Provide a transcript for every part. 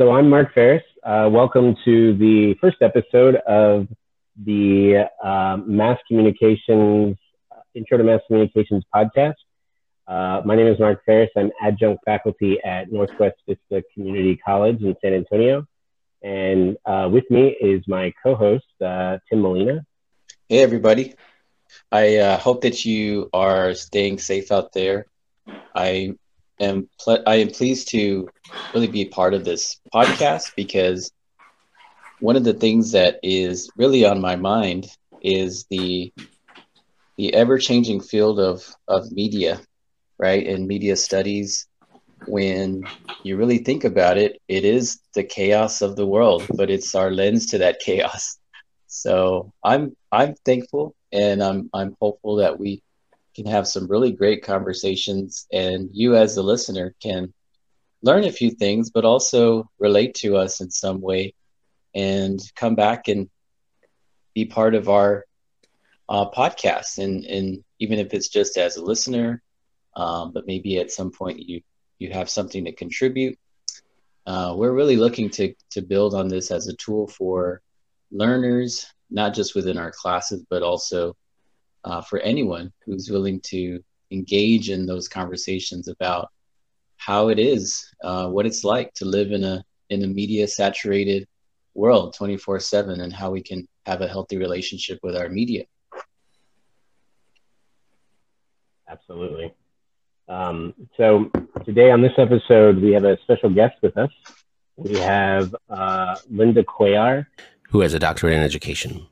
Uh, so, I'm Mark Ferris. Uh, welcome to the first episode of the uh, Mass Communications Intro to Mass Communications podcast. Uh, my name is Mark Ferris. I'm adjunct faculty at Northwest Vista Community College in San Antonio. And uh, with me is my co host, uh, Tim Molina. Hey, everybody. I uh, hope that you are staying safe out there. I am ple- I am pleased to really be part of this podcast because one of the things that is really on my mind is the the ever changing field of of media, right? And media studies. When you really think about it, it is the chaos of the world, but it's our lens to that chaos. So I'm I'm thankful and I'm I'm hopeful that we can have some really great conversations and you as a listener can learn a few things but also relate to us in some way and come back and be part of our uh, podcast. And and even if it's just as a listener um, but maybe at some point you you have something to contribute uh, we're really looking to to build on this as a tool for learners not just within our classes but also uh, for anyone who's willing to engage in those conversations about how it is, uh, what it's like to live in a in a media saturated world 24 7 and how we can have a healthy relationship with our media. Absolutely. Um, so today on this episode, we have a special guest with us. We have uh, Linda Cuellar, who has a doctorate in education.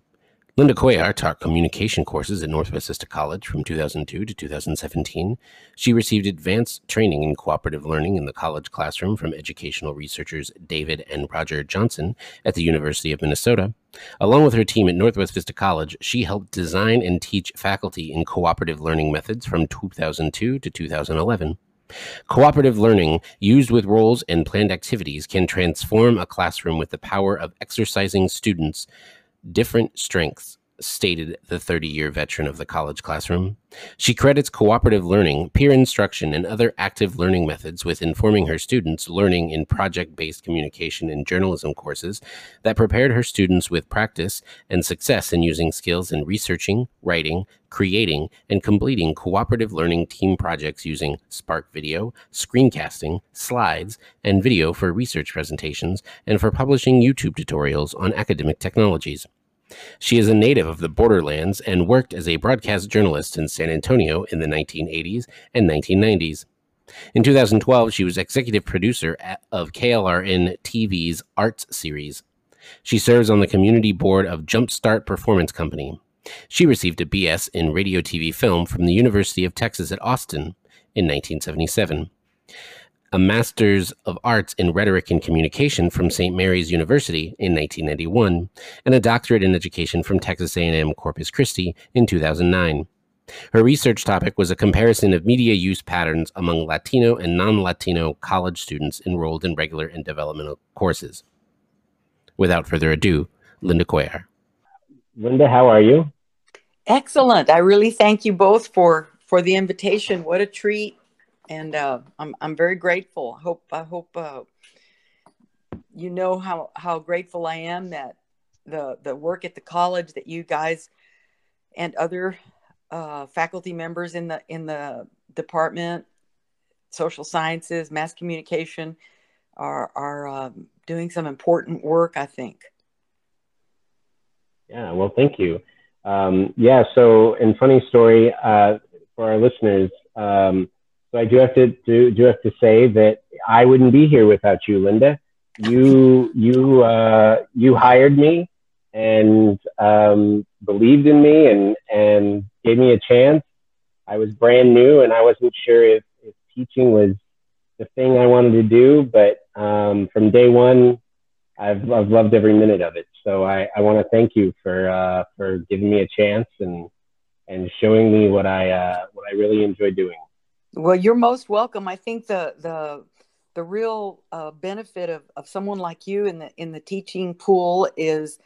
Linda Cuellar taught communication courses at Northwest Vista College from 2002 to 2017. She received advanced training in cooperative learning in the college classroom from educational researchers David and Roger Johnson at the University of Minnesota. Along with her team at Northwest Vista College, she helped design and teach faculty in cooperative learning methods from 2002 to 2011. Cooperative learning, used with roles and planned activities, can transform a classroom with the power of exercising students different strengths, stated the 30 year veteran of the college classroom. She credits cooperative learning, peer instruction, and other active learning methods with informing her students learning in project based communication and journalism courses that prepared her students with practice and success in using skills in researching, writing, creating, and completing cooperative learning team projects using Spark Video, screencasting, slides, and video for research presentations, and for publishing YouTube tutorials on academic technologies. She is a native of the borderlands and worked as a broadcast journalist in San Antonio in the 1980s and 1990s. In 2012, she was executive producer of KLRN TV's Arts series. She serves on the community board of Jumpstart Performance Company. She received a BS in radio TV film from the University of Texas at Austin in 1977 a Master's of Arts in Rhetoric and Communication from St. Mary's University in 1991, and a doctorate in education from Texas A&M Corpus Christi in 2009. Her research topic was a comparison of media use patterns among Latino and non-Latino college students enrolled in regular and developmental courses. Without further ado, Linda Cuellar. Linda, how are you? Excellent. I really thank you both for for the invitation. What a treat and uh, I'm I'm very grateful. I hope I hope uh, you know how how grateful I am that the the work at the college that you guys and other uh, faculty members in the in the department, social sciences, mass communication, are are um, doing some important work. I think. Yeah. Well, thank you. Um, yeah. So, in funny story uh, for our listeners. Um, so I do have to do, do have to say that I wouldn't be here without you, Linda. You you uh, you hired me and um, believed in me and and gave me a chance. I was brand new and I wasn't sure if, if teaching was the thing I wanted to do, but um, from day one, I've I've loved every minute of it. So I, I want to thank you for uh, for giving me a chance and and showing me what I uh, what I really enjoy doing. Well, you're most welcome. I think the the the real uh, benefit of, of someone like you in the in the teaching pool is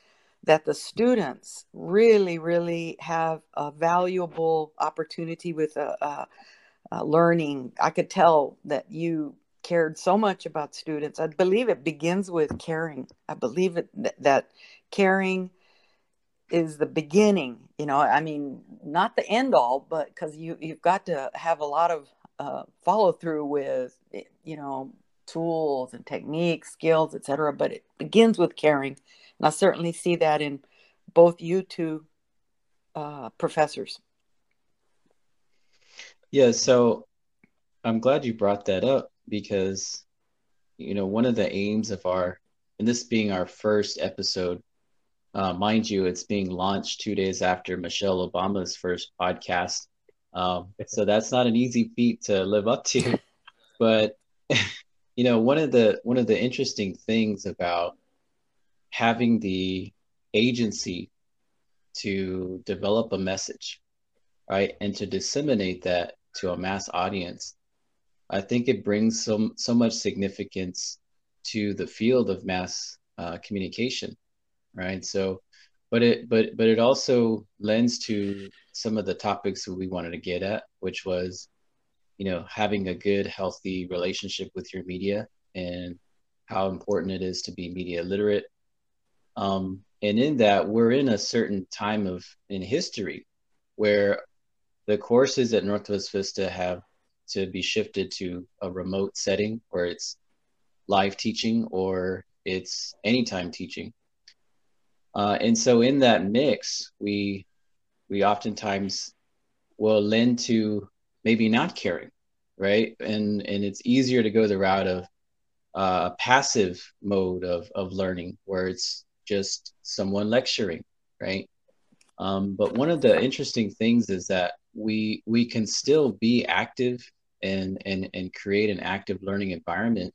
that the students really really have a valuable opportunity with uh, uh, uh, learning. I could tell that you cared so much about students. I believe it begins with caring. I believe it, that caring is the beginning. You know, I mean, not the end all, but because you you've got to have a lot of uh, follow through with you know tools and techniques, skills, etc. But it begins with caring, and I certainly see that in both you two uh, professors. Yeah, so I'm glad you brought that up because you know one of the aims of our and this being our first episode uh, mind you it's being launched two days after michelle obama's first podcast um, so that's not an easy feat to live up to but you know one of the one of the interesting things about having the agency to develop a message right and to disseminate that to a mass audience I think it brings so so much significance to the field of mass uh, communication, right? So, but it but but it also lends to some of the topics we wanted to get at, which was, you know, having a good, healthy relationship with your media and how important it is to be media literate. Um, and in that, we're in a certain time of in history where the courses at Northwest Vista have to be shifted to a remote setting where it's live teaching or it's anytime teaching. Uh, and so in that mix, we we oftentimes will lend to maybe not caring, right? And and it's easier to go the route of uh, a passive mode of of learning where it's just someone lecturing, right? Um, but one of the interesting things is that we we can still be active and and and create an active learning environment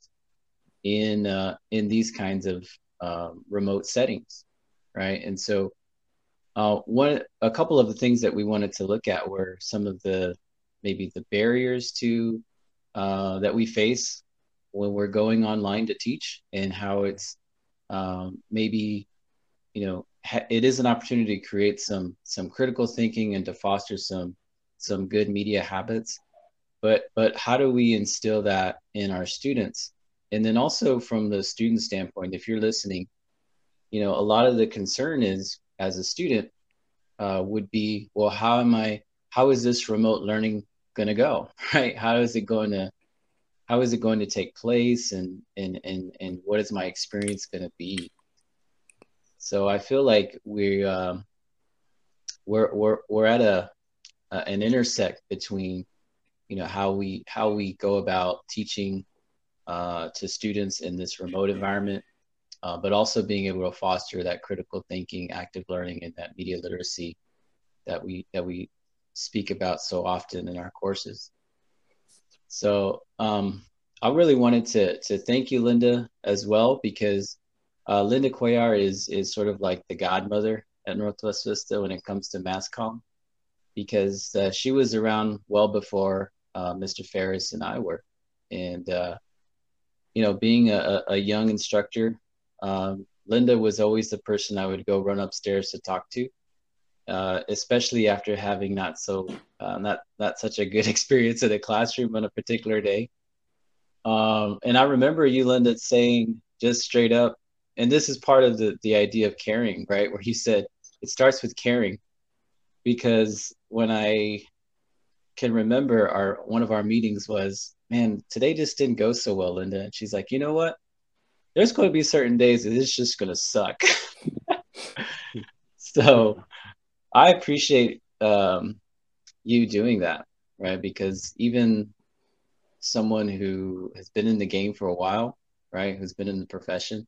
in uh, in these kinds of um, remote settings, right? And so, uh, one a couple of the things that we wanted to look at were some of the maybe the barriers to uh, that we face when we're going online to teach, and how it's um, maybe you know ha- it is an opportunity to create some some critical thinking and to foster some some good media habits. But but how do we instill that in our students? And then also from the student standpoint if you're listening you know a lot of the concern is as a student uh, would be well how am i how is this remote learning going to go right? How is it going to how is it going to take place and and and, and what is my experience going to be? So i feel like we um, we're we're we're at a an intersect between you know how we how we go about teaching uh, to students in this remote environment, uh, but also being able to foster that critical thinking, active learning, and that media literacy that we that we speak about so often in our courses. So um, I really wanted to to thank you, Linda, as well, because uh, Linda Cuellar is is sort of like the godmother at Northwest Vista when it comes to mass comm, because uh, she was around well before uh, Mr. Ferris and I were. And, uh, you know, being a, a young instructor, um, Linda was always the person I would go run upstairs to talk to, uh, especially after having not so uh, not not such a good experience in a classroom on a particular day. Um, and I remember you, Linda, saying just straight up, and this is part of the the idea of caring, right? Where you said it starts with caring, because when I can remember our one of our meetings was, man, today just didn't go so well, Linda. And she's like, you know what? There's going to be certain days that it's just going to suck. so I appreciate um, you doing that, right? Because even someone who has been in the game for a while, right, who's been in the profession,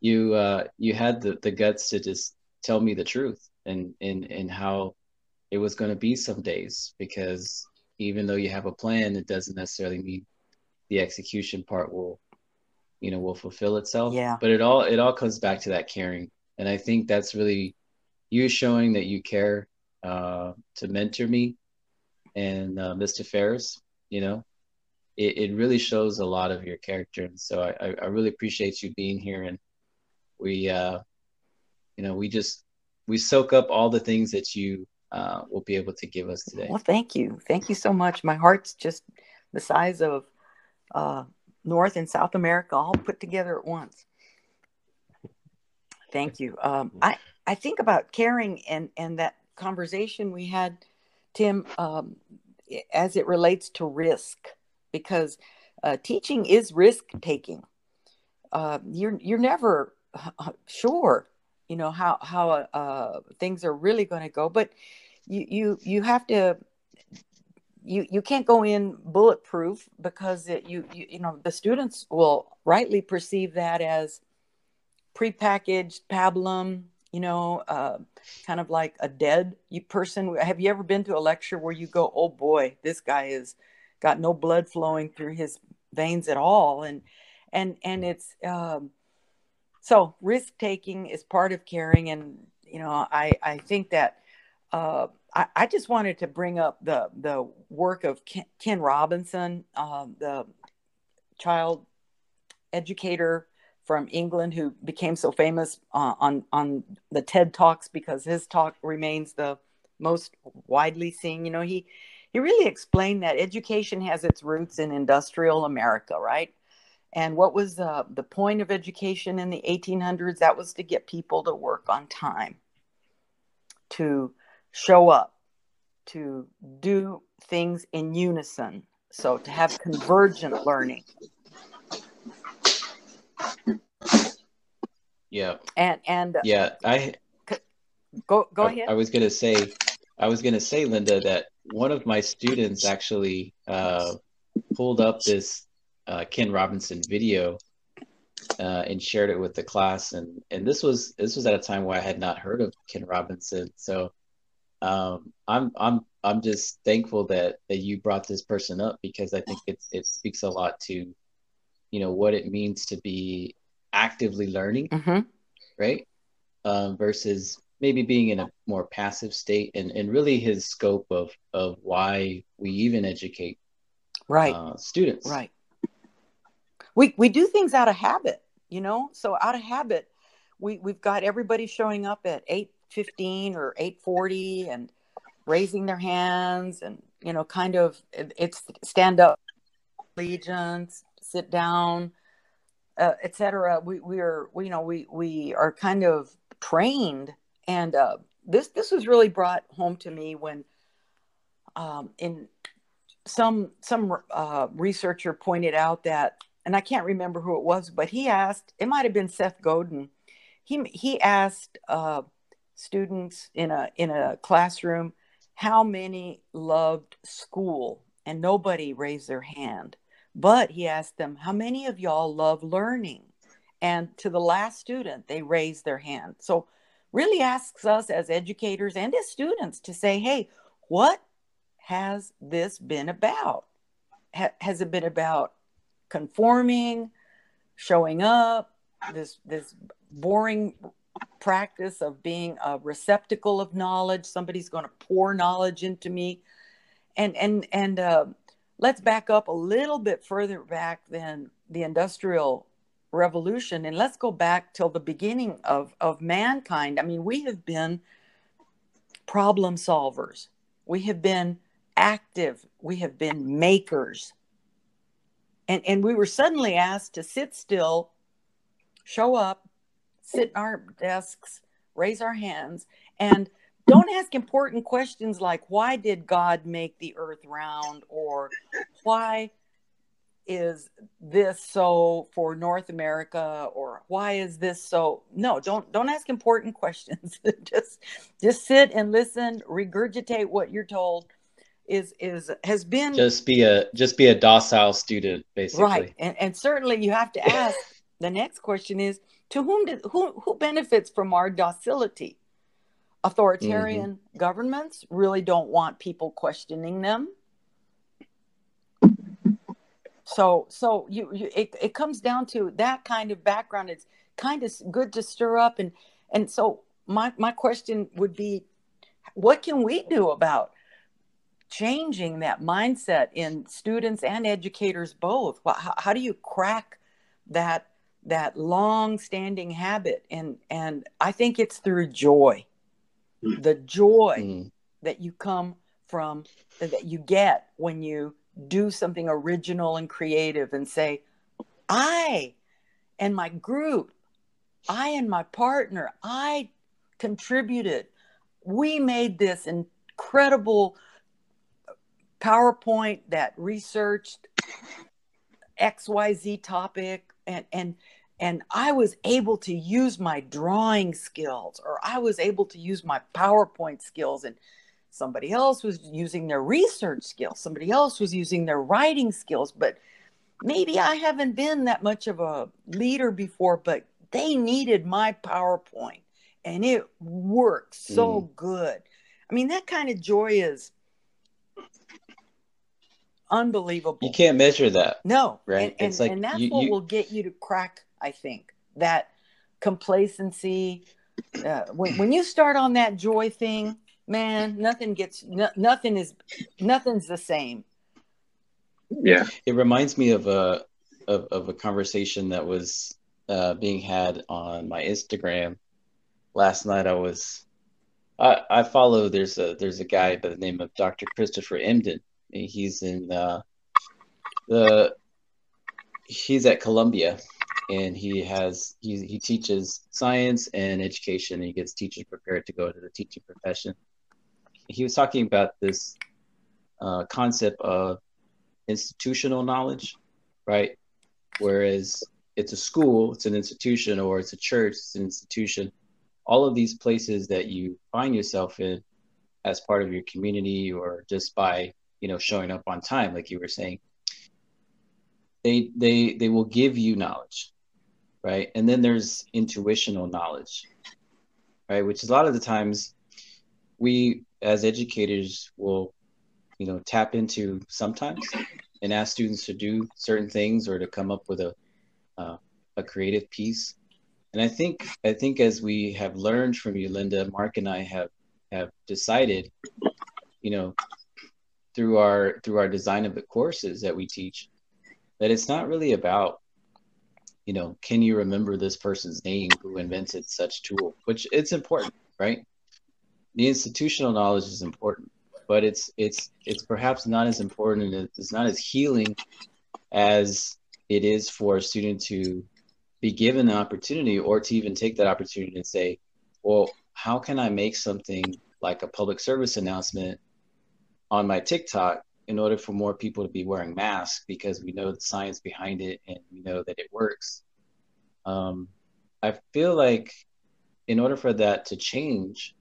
you uh, you had the, the guts to just tell me the truth and and and how it was going to be some days because even though you have a plan, it doesn't necessarily mean the execution part will, you know, will fulfill itself. Yeah. But it all it all comes back to that caring, and I think that's really you showing that you care uh, to mentor me and uh, Mr. Ferris. You know, it, it really shows a lot of your character, and so I, I really appreciate you being here, and we, uh, you know, we just we soak up all the things that you uh, will be able to give us today. Well, thank you. Thank you so much. My heart's just the size of, uh, North and South America all put together at once. Thank you. Um, I I think about caring and and that conversation we had, Tim, um, as it relates to risk, because uh, teaching is risk taking. Uh, you're you're never sure, you know how how uh, things are really going to go, but you you you have to you you can't go in bulletproof because it, you, you you know the students will rightly perceive that as prepackaged pablum you know uh, kind of like a dead person. Have you ever been to a lecture where you go oh boy this guy is got no blood flowing through his veins at all and and and it's um, so risk taking is part of caring and you know i i think that uh, I, I, just wanted to bring up the the work of Ken, Ken Robinson, uh, the child educator from England who became so famous uh, on on the TED Talks because his talk remains the most widely seen. You know, he he really explained that education has its roots in industrial America, right? And what was uh, the point of education in the 1800s? That was to get people to work on time, to show up, to do things in unison. So to have convergent learning. Yeah. And and uh, yeah, I go go I, ahead. I was gonna say, I was gonna say, Linda, that one of my students actually uh, pulled up this uh, Ken Robinson video uh, and shared it with the class, and and this was this was at a time where I had not heard of Ken Robinson, so um, I'm I'm I'm just thankful that that you brought this person up because I think it it speaks a lot to, you know, what it means to be actively learning, mm-hmm. right? Um, versus maybe being in a more passive state, and and really his scope of of why we even educate right uh, students, right. We we do things out of habit, you know. So out of habit, we we've got everybody showing up at eight 15 or 840 and raising their hands and you know kind of it's stand up allegiance sit down uh, etc we we are we, you know we we are kind of trained and uh, this this was really brought home to me when um, in some some uh, researcher pointed out that and I can't remember who it was but he asked it might have been Seth Godin. He he asked uh, students in a in a classroom how many loved school? And nobody raised their hand but he asked them how many of y'all love learning? And to the last student they raised their hand. So really asks us as educators and as students to say hey what has this been about? Ha- has it been about conforming showing up this this boring practice of being a receptacle of knowledge. Somebody's going to pour knowledge into me, and and and uh, let's back up a little bit further back than the industrial revolution, and let's go back till the beginning of of mankind. I mean, we have been problem solvers. We have been active. We have been makers. And, and we were suddenly asked to sit still, show up, sit in our desks, raise our hands, and don't ask important questions like why did God make the earth round? Or why is this so for North America? Or why is this so? No don't don't ask important questions. Just just sit and listen regurgitate what you're told is is has been just be a just be a docile student basically. Right. And and certainly you have to ask. The next question is to whom did who who benefits from our docility? Authoritarian mm-hmm. governments really don't want people questioning them. So so you, you it, it comes down to that kind of background. It's kind of good to stir up. And and so my my question would be what can we do about changing that mindset in students and educators both? How, how do you crack that that long standing habit and and i think it's through joy mm. the joy mm. that you come from that you get when you do something original and creative and say, I and my group, I and my partner, I contributed. We made this incredible PowerPoint that researched XYZ topic and and and I was able to use my drawing skills or I was able to use my PowerPoint skills and somebody else was using their research skills somebody else was using their writing skills but maybe I haven't been that much of a leader before but they needed my PowerPoint and it worked so mm. good I mean that kind of joy is unbelievable you can't measure that no right and, and, like and that's you, what you... will get you to crack I think that complacency. Uh, when when you start on that joy thing, man, nothing gets no, nothing is nothing's the same. Yeah, it reminds me of a of, of a conversation that was uh, being had on my Instagram last night. I was I, I follow there's a there's a guy by the name of Dr. Christopher Emdin. He's in uh, the he's at Columbia and he has he, he teaches science and education and he gets teachers prepared to go to the teaching profession. He was talking about this uh, concept of institutional knowledge right? Whereas it's a school it's an institution or it's a church it's an institution. All of these places that you find yourself in as part of your community or just by you know showing up on time like you were saying they they they will give you knowledge right? And then there's intuitional knowledge, right? Which is a lot of the times we as educators will, you know, tap into sometimes and ask students to do certain things or to come up with a uh, a creative piece. And I think I think as we have learned from you, Linda, Mark and I have have decided, you know, through our through our design of the courses that we teach, that it's not really about you know, can you remember this person's name who invented such tool? Which it's important, right? The institutional knowledge is important, but it's it's it's perhaps not as important and it's not as healing as it is for a student to be given an opportunity or to even take that opportunity and say, well, how can I make something like a public service announcement on my TikTok in order for more people to be wearing masks because we know the science behind it and we know that it works. Um, I feel like in order for that to change,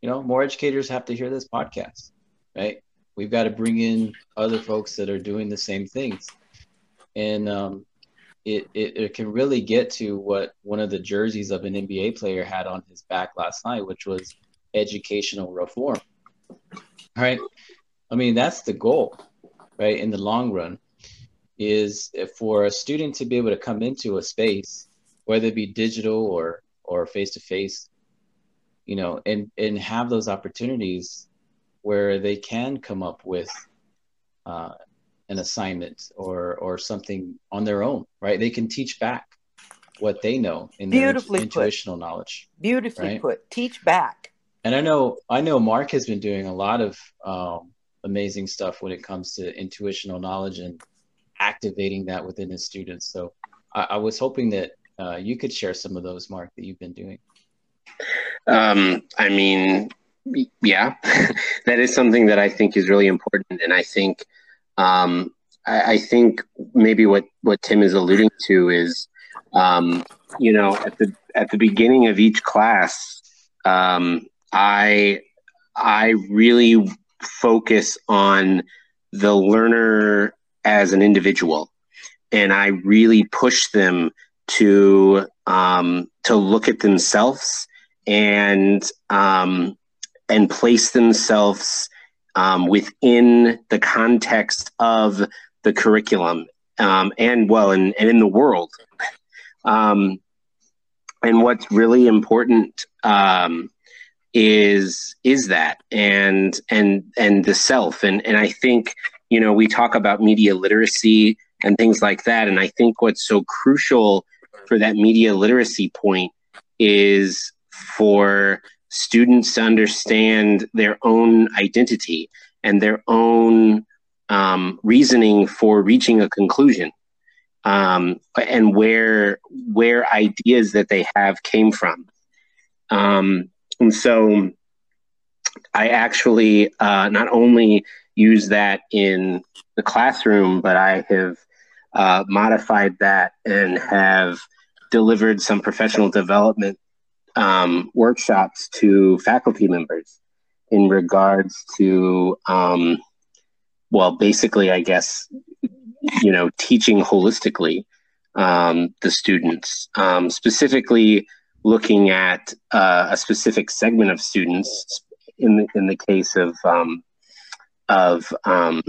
you know, more educators have to hear this podcast, right? We've got to bring in other folks that are doing the same things. And um, it, it, it can really get to what one of the jerseys of an NBA player had on his back last night, which was educational reform. Right? I mean, that's the goal, right? In the long run, is for a student to be able to come into a space, whether it be digital or or face to face, you know, and and have those opportunities where they can come up with uh, an assignment or or something on their own, right? They can teach back what they know in Beautifully their intuitional put. knowledge. Beautifully right? put. Teach back. And I know I know Mark has been doing a lot of um, amazing stuff when it comes to intuitional knowledge and activating that within his students. So I, I was hoping that uh, you could share some of those, Mark, that you've been doing. Um, I mean, yeah, that is something that I think is really important, and I think, um, I, I, think maybe what what Tim is alluding to is, um, you know, at the at the beginning of each class, um, I I really focus on the learner as an individual, and I really push them to um, to look at themselves and um, and place themselves um, within the context of the curriculum um, and well and, and in the world. Um, and what's really important um, is is that and and and the self and and I think you know, we talk about media literacy and things like that. And I think what's so crucial for that media literacy point is for students to understand their own identity and their own um, reasoning for reaching a conclusion um, and where where ideas that they have came from. Um, and so I actually uh, not only use that in the classroom, but I have uh, modified that and have delivered some professional development um, workshops to faculty members in regards to, um, well, basically, I guess, you know, teaching holistically um, the students, um, specifically looking at uh, a specific segment of students. In the, in the case of um, of um,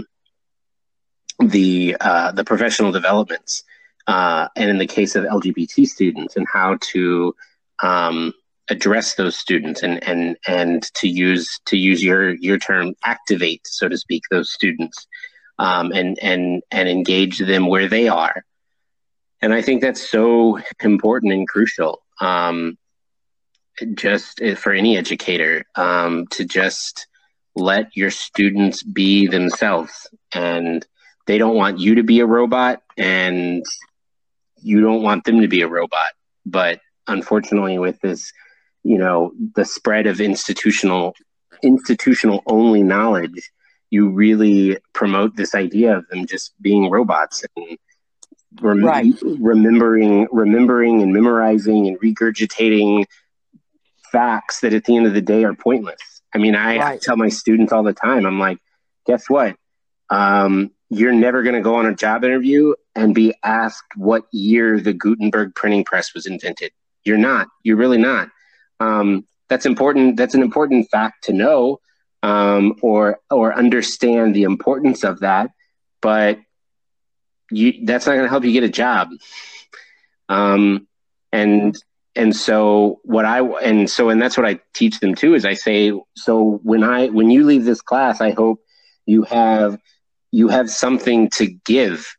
the uh, the professional developments, uh, and in the case of LGBT students, and how to um, address those students and and and to use to use your your term activate so to speak those students um, and and and engage them where they are and i think that's so important and crucial um, just for any educator um, to just let your students be themselves. And they don't want you to be a robot and you don't want them to be a robot. But unfortunately with this you know the spread of institutional institutional only knowledge you really promote this idea of them just being robots. And rem- right. remembering remembering and memorizing and regurgitating facts that at the end of the day are pointless i mean i, right. I tell my students all the time i'm like guess what um, you're never going to go on a job interview and be asked what year the gutenberg printing press was invented you're not you're really not um, that's important. That's an important fact to know um, or or understand the importance of that. But you, that's not going to help you get a job. Um, and and so what I and so and that's what I teach them too is I say so when I when you leave this class I hope you have you have something to give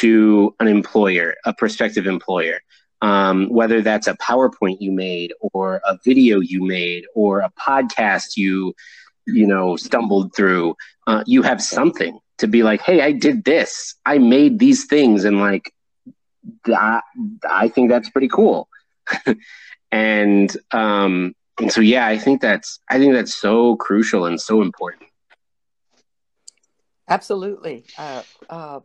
to an employer a prospective employer um, whether that's a PowerPoint you made or a video you made or a podcast you you know stumbled through uh, you have something to be like hey i did this. I made these things. And like I, I think that's pretty cool. And um and so yeah i think that's i think that's so crucial and so important. Absolutely. Uh, uh,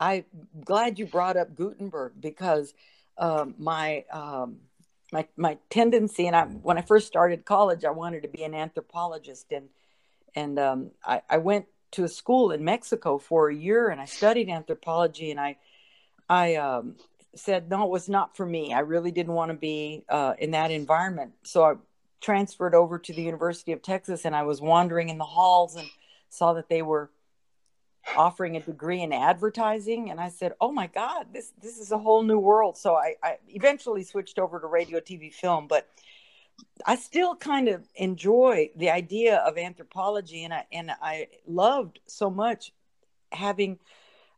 I'm glad you brought up Gutenberg because um, my um, my my tendency, and I when I first started college, I wanted to be an anthropologist, and and um, I, I went to a school in Mexico for a year, and I studied anthropology, and I I um, said no, it was not for me. I really didn't want to be uh, in that environment, so I transferred over to the University of Texas, and I was wandering in the halls and saw that they were offering a degree in advertising and i said oh my god this this is a whole new world so i, I eventually switched over to radio tv film but i still kind of enjoy the idea of anthropology and i and i loved so much having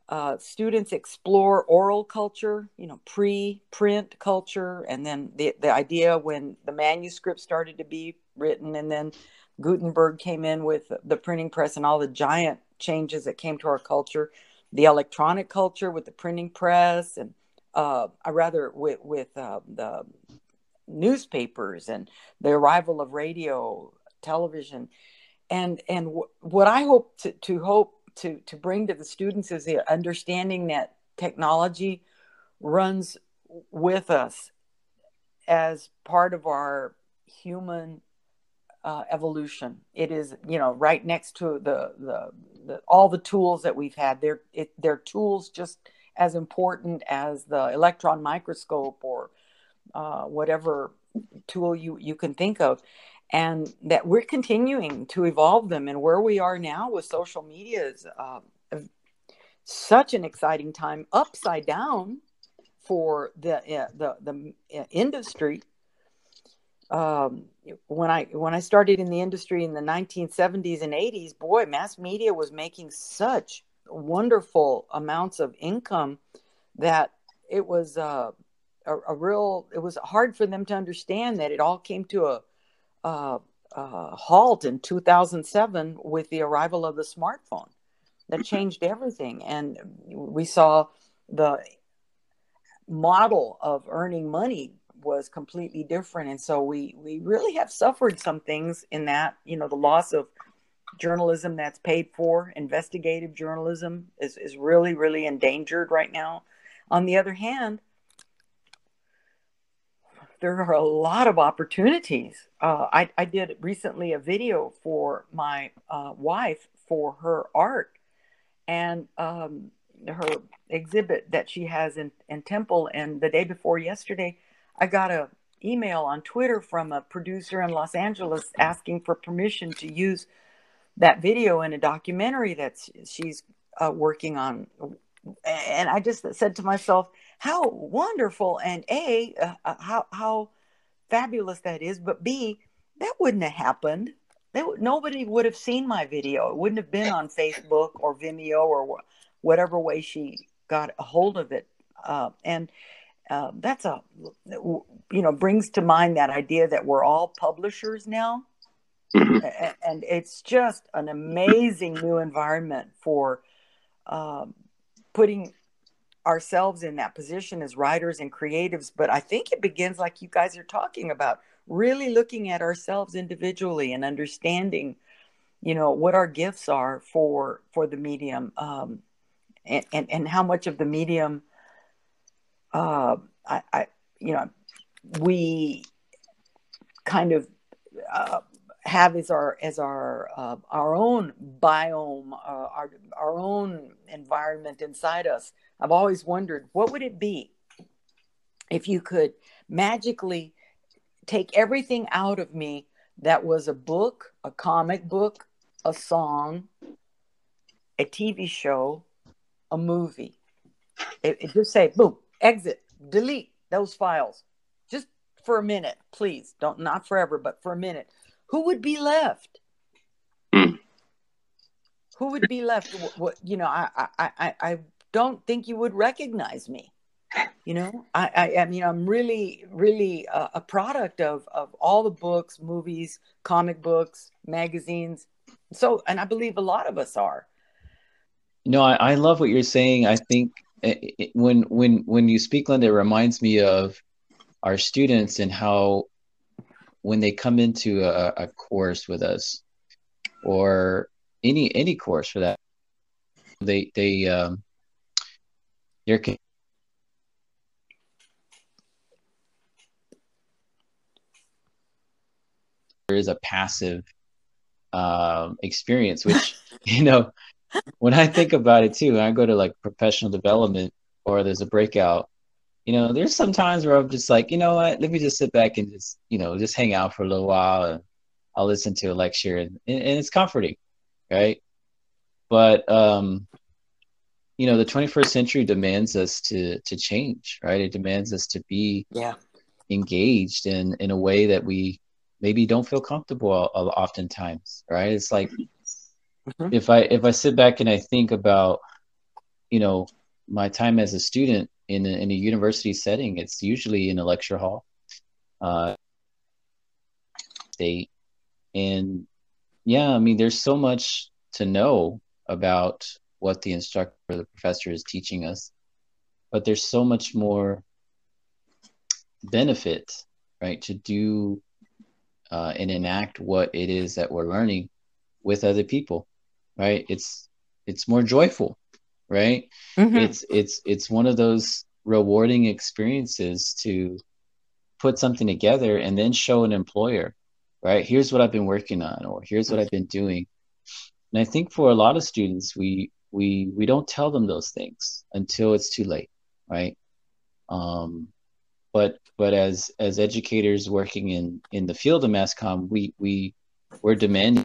uh, students explore oral culture you know pre-print culture and then the, the idea when the manuscript started to be written and then gutenberg came in with the printing press and all the giant changes that came to our culture, the electronic culture with the printing press, and uh, I rather with with uh, the newspapers and the arrival of radio, television, and and w- what I hope to, to hope to to bring to the students is the understanding that technology runs with us as part of our human uh, evolution. It is, you know, right next to the, the, the all the tools that we've had. They're it, they're tools just as important as the electron microscope or uh, whatever tool you you can think of, and that we're continuing to evolve them. And where we are now with social media is uh, such an exciting time, upside down for the uh, the the uh, industry um, when I when I started in the industry in the 1970s and 80s, boy, mass media was making such wonderful amounts of income that it was uh, a, a, real. It was hard for them to understand that it all came to a uh, uh, halt in 2007 with the arrival of the smartphone that changed everything. And we saw the model of earning money was completely different. And so we, we really have suffered some things in that, you know, the loss of journalism that's paid for, investigative journalism is, is really, really endangered right now. On the other hand, there are a lot of opportunities. Uh, I, I did recently a video for my uh, wife for her art and um, her exhibit that she has in, in Temple. And the day before yesterday, I got a email on Twitter from a producer in Los Angeles asking for permission to use that video in a documentary that she's uh, working on. And I just said to myself, how wonderful and a uh, uh, how how fabulous that is but b that wouldn't have happened. That nobody would have seen my video. It wouldn't have been on facebook or vimeo or wh- whatever way she got a hold of it. Uh, and uh, that's a you know brings to mind that idea that we're all publishers now. Mm-hmm. and it's just an amazing new environment for um, putting ourselves in that position as writers and creatives but i think it begins like you guys are talking about really looking at ourselves individually and understanding you know what our gifts are for for the medium um, and, and and how much of the medium uh, I, I you know we kind of uh, have as our as our uh, our own biome, uh, our our own environment inside us. I've always wondered what would it be if you could magically take everything out of me that was a book, a comic book, a song, a TV show, a movie. It, it just say boom, exit, delete those files, just for a minute, please. Don't not forever, but for a minute who would be left? Mm. Who would be left? What, you know, I, I, I, I don't think you would recognize me. You know, I, I, I mean, I'm really, really a, a product of of all the books, movies, comic books, magazines. So, and I believe a lot of us are. No, I, I love what you're saying. I think it, it, when when when you speak, Linda, it reminds me of our students and how when they come into a, a course with us or any any course for that they they um they're there is a passive um, experience which you know when i think about it too i go to like professional development or there's a breakout you know, there's some times where I'm just like, you know what, let me just sit back and just, you know, just hang out for a little while and I'll listen to a lecture and, and it's comforting, right? But um, you know, the 21st century demands us to to change, right? It demands us to be yeah engaged in in a way that we maybe don't feel comfortable oftentimes, right? It's like mm-hmm. if I if I sit back and I think about, you know, my time as a student in a, in a university setting, it's usually in a lecture hall, uh, and yeah, I mean, there's so much to know about what the instructor or the professor is teaching us, but there's so much more benefit, right, to do uh, and enact what it is that we're learning with other people, right? It's it's more joyful right? Mm-hmm. it's it's it's one of those rewarding experiences to put something together and then show an employer right? Here's what i've been working on or here's what i've been doing. And i think for a lot of students we we we don't tell them those things until it's too late right? Um but but as as educators working in in the field of mass comm we we we're demanding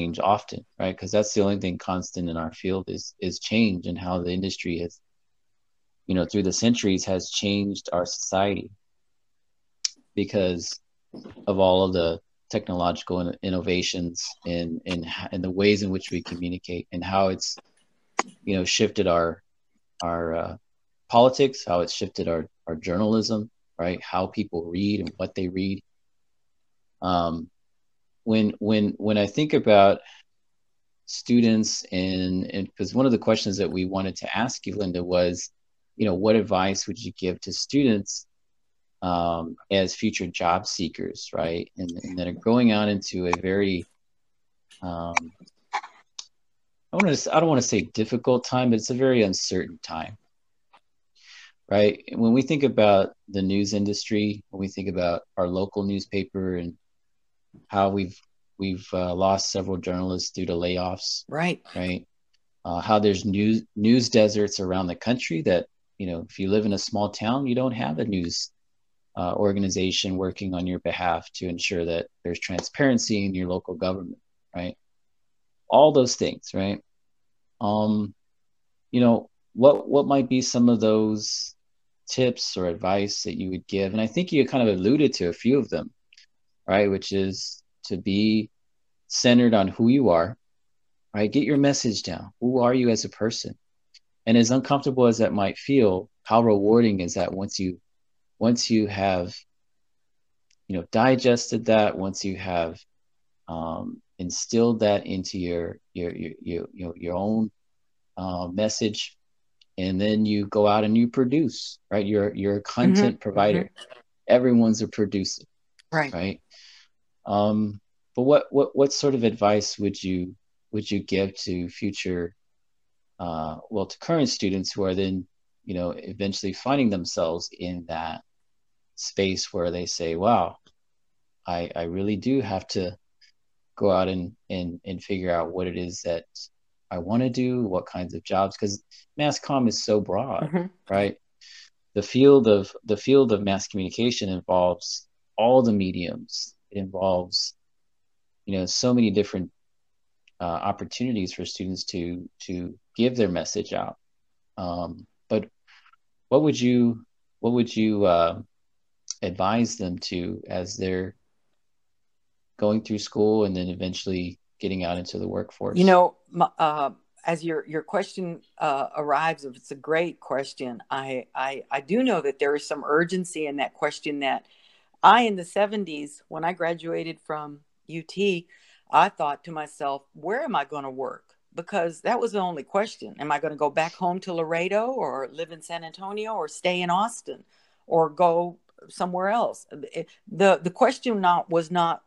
change often, right? Because that's the only thing constant in our field is is change and how the industry has, you know, through the centuries has changed our society because of all of the technological innovations and in in the ways in which we communicate and how it's you know shifted our our uh, politics, how it's shifted our our journalism, right? How people read and what they read, Um, when when when I think about students and and because one of the questions that we wanted to ask you, Linda, was, you know, what advice would you give to students um, as future job seekers, right? And, and that are going out into a very um, I want to I don't want to say difficult time, but it's a very uncertain time. Right? When we think about the news industry, when we think about our local newspaper and how we've we've uh, lost several journalists due to layoffs. Right. Right. Uh, how there's news news deserts around the country that you know if you live in a small town, you don't have a news uh, organization working on your behalf to ensure that there's transparency in your local government. Right all those things, right? Um, you know, what what might be some of those tips or advice that you would give? And I think you kind of alluded to a few of them, right? Which is to be centered on who you are, right? Get your message down. Who are you as a person? And as uncomfortable as that might feel, how rewarding is that once you once you have you know digested that, once you have um, instilled that into your your your your your, your own uh, message and then you go out and you produce right you're you're a content mm-hmm. provider mm-hmm. everyone's a producer right right um but what what what sort of advice would you would you give to future uh well to current students who are then you know eventually finding themselves in that space where they say wow i i really do have to go out and and and figure out what it is that I want to do, what kinds of jobs, because mass comm is so broad, mm-hmm. right? The field of the field of mass communication involves all the mediums. It involves, you know, so many different uh, opportunities for students to to give their message out. Um, but what would you what would you uh, advise them to as they're going through school and then eventually getting out into the workforce? You know, uh, as your your question uh, arrives, if it's a great question. I, I I do know that there is some urgency in that question. That I, in the '70s, when I graduated from UT, I thought to myself, where am I going to work? Because that was the only question. Am I going to go back home to Laredo or live in San Antonio or stay in Austin or go somewhere else? The the question not was not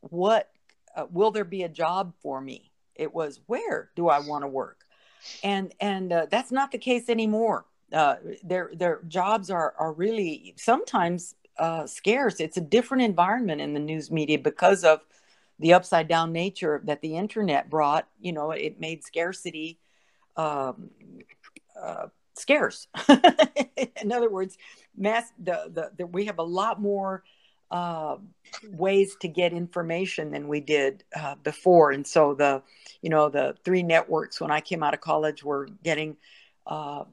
what uh, will there be a job for me it was where do i want to work and and uh, that's not the case anymore uh, their their jobs are are really sometimes uh, scarce. It's a different environment in the news media because of the upside down nature that the internet brought. You know it made scarcity um, uh, scarce. In other words mass the, the, the we have a lot more uh, ways to get information than we did uh, before. And so the, you know, the three networks when I came out of college were getting uh,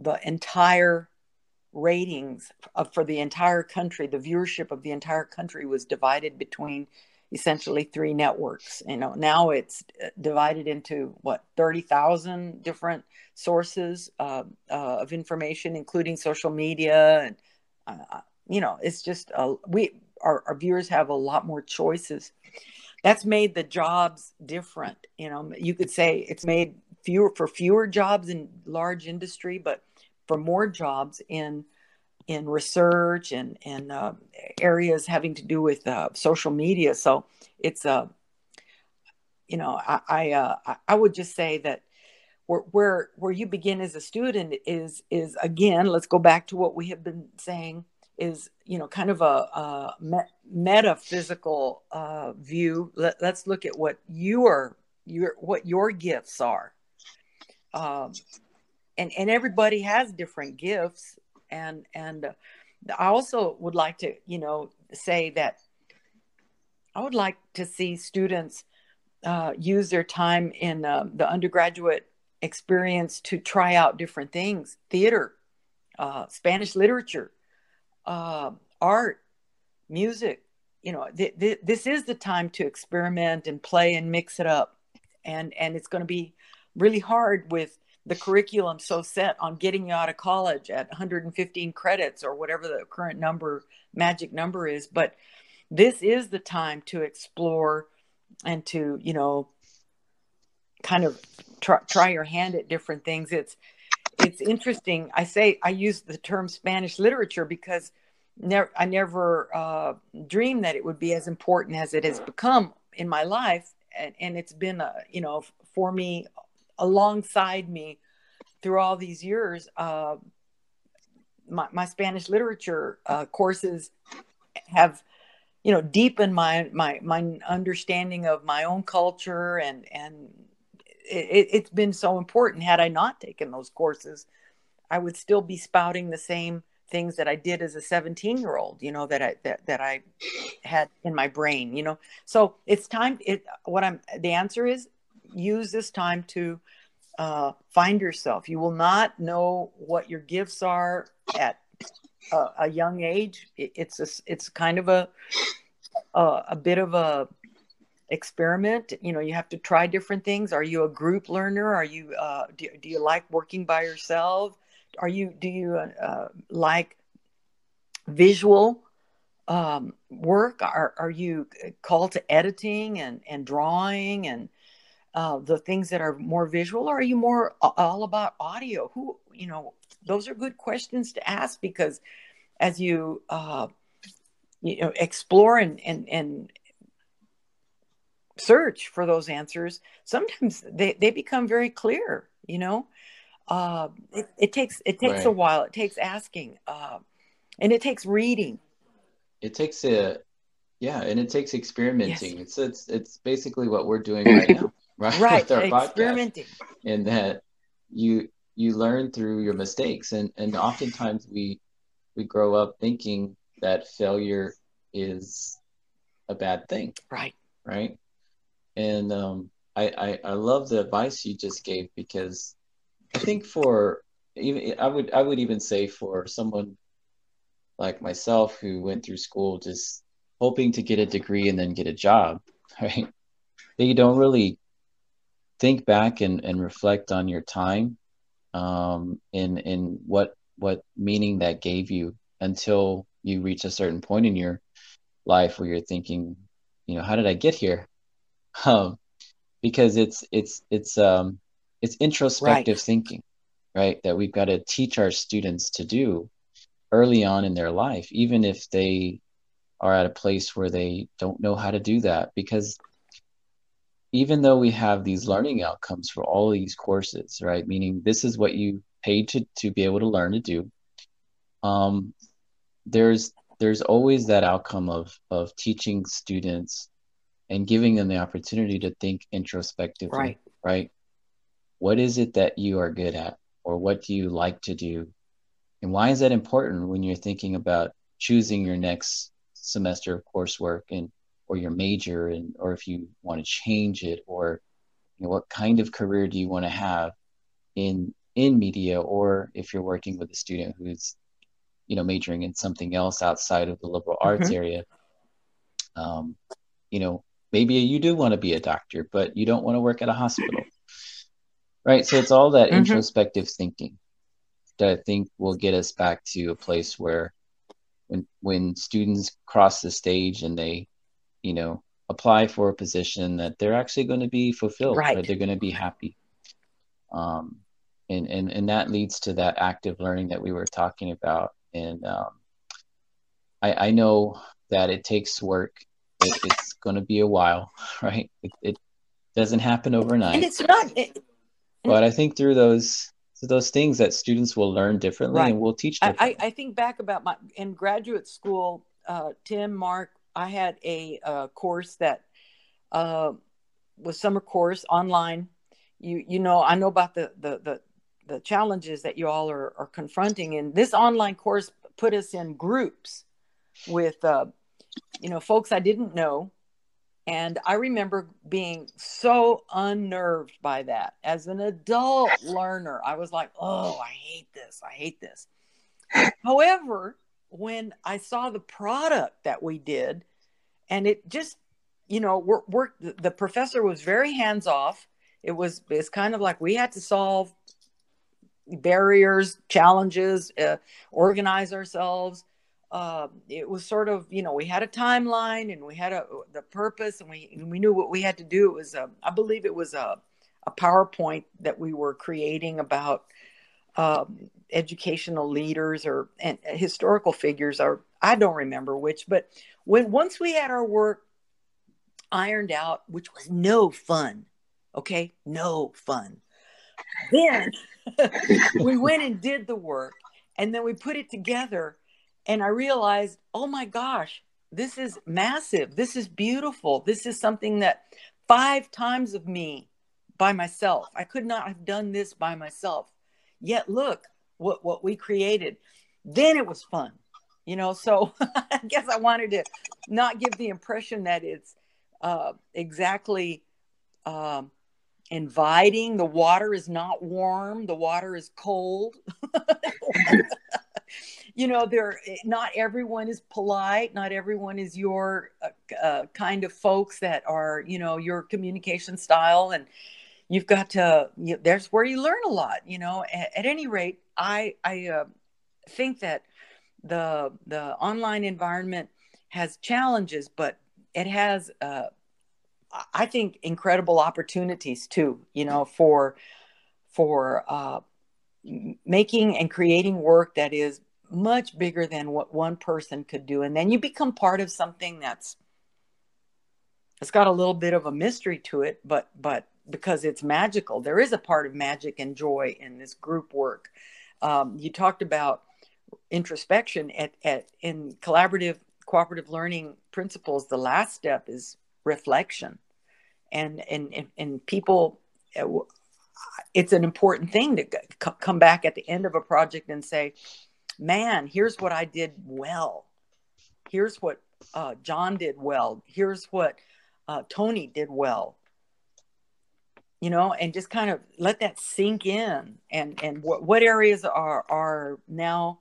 the entire ratings for the entire country. The viewership of the entire country was divided between essentially three networks. You know, now it's uh, divided into what thirty thousand different sources uh, uh, of information, including social media and. Uh, you know, it's just we our, our viewers have a lot more choices that's made the jobs different you know you could say it's made fewer for fewer jobs in large industry but for more jobs in in research and and uh, areas having to do with uh, social media so it's a uh, you know i I, uh, I would just say that where, where where you begin as a student is is again let's go back to what we have been saying is you know kind of a, a metaphysical uh, view. Let, us look at what your your what your gifts are, um, and and everybody has different gifts, and and I also would like to you know say that I would like to see students uh, use their time in uh, the undergraduate experience to try out different things, theater, uh, Spanish literature uh, art, music. You know, th- th- this is the time to experiment and play and mix it up, and and it's going to be really hard with the curriculum so set on getting you out of college at 115 credits or whatever the current number magic number is. But this is the time to explore and to you know kind of try, try your hand at different things. It's it's interesting. I say i use the term spanish literature because i never uh, dreamed that it would be as important as it has become in my life. And, and it's been a, you know for me alongside me through all these years uh, my, my spanish literature uh, courses have you know deepened my my my understanding of my own culture and and it, it's been so important. Had i not taken those courses i would still be spouting the same things that i did as a 17 year old you know that i that, that i had in my brain you know? So it's time it what i'm the answer is use this time to uh, find yourself. You will not know what your gifts are at a, a young age. It, it's a, it's kind of a, a a bit of a experiment. You know you have to try different things. Are you a group learner? Are you uh, do, do you like working by yourself? Are you do you uh, like visual um, work? Are, are you called to editing and, and drawing and uh, the things that are more visual or are you more all about audio who you know those are good questions to ask because as you uh, you know explore and and and search for those answers, sometimes they, they become very clear, you know. Uh, it, it, takes it takes right. a while. It takes asking, uh, and it takes reading. It takes a yeah, and it takes experimenting. Yes. It's it's it's basically what we're doing right now, right? Right, experimenting, and that you you learn through your mistakes, and and oftentimes we we grow up thinking that failure is a bad thing, right? Right, and um, I, I I love the advice you just gave because I think for even I would I would even say for someone like myself who went through school just hoping to get a degree and then get a job, right? They don't really think back and, and reflect on your time um, in in what what meaning that gave you until you reach a certain point in your life where you're thinking, you know, how did I get here? um, because it's it's it's um it's introspective right. thinking, right? That we've got to teach our students to do early on in their life, even if they are at a place where they don't know how to do that, because even though we have these learning outcomes for all these courses, right? Meaning this is what you paid to to be able to learn to do. Um, there's there's always that outcome of of teaching students and giving them the opportunity to think introspectively, right? right? What is it that you are good at, or what do you like to do? And why is that important when you're thinking about choosing your next semester of coursework and or your major and or if you want to change it or you know, what kind of career do you want to have in in media or if you're working with a student who's you know majoring in something else outside of the liberal arts mm-hmm. area um, you know maybe you do want to be a doctor but you don't want to work at a hospital right so it's all that mm-hmm. introspective thinking that i think will get us back to a place where when when students cross the stage and they you know apply for a position that they're actually going to be fulfilled right, they're going to be happy um and, and and that leads to that active learning that we were talking about and um I, I know that it takes work it, it's going to be a while, right? It, it, doesn't happen overnight. And it's not. It, but I think through those those things that students will learn differently right. and we'll teach I, I, think back about my in graduate school, uh, Tim, Mark, I had a uh, course that uh, was summer course online. You you know I know about the the the, the challenges that you all are, are confronting, and this online course put us in groups with uh, you know, folks I didn't know. And I remember being so unnerved by that. As an adult learner, I was like, oh, I hate this. I hate this. However, when I saw the product that we did, and it just, you know, we're, we're the professor was very hands off. It was it's kind of like we had to solve barriers, challenges, uh, organize ourselves uh, it was sort of you know we had a timeline and we had a the purpose and we we knew what we had to do. It was a, I believe it was a a PowerPoint that we were creating about um, educational leaders or and uh, historical figures or I don't remember which, but when once we had our work ironed out, which was no fun, okay, no fun. Then we went and did the work, and then we put it together, and I realized, oh my gosh, this is massive. This is beautiful. This is something that five times of me by myself. I could not have done this by myself. Yet look what what we created. Then it was fun. You know, so I guess I wanted to not give the impression that it's uh, exactly um, inviting. The water is not warm. The water is cold. you know, there. Not everyone is polite. Not everyone is your uh, uh, kind of folks that are, you know, your communication style, and you've got to. You, there's where you learn a lot. You know, at, at any rate, I I uh, think that the the online environment has challenges, but it has uh, I think incredible opportunities too. You know, for for uh, making and creating work that is much bigger than what one person could do, and then you become part of something that's it's got a little bit of a mystery to it, but but because it's magical, there is a part of magic and joy in this group work. Um, you talked about introspection at, at in collaborative cooperative learning principles the last step is reflection. And and and, people uh, it's an important thing to come back at the end of a project and say man here's what i did well. Here's what uh, john did well. Here's what uh, tony did well you know and just kind of let that sink in and and what, what areas are are now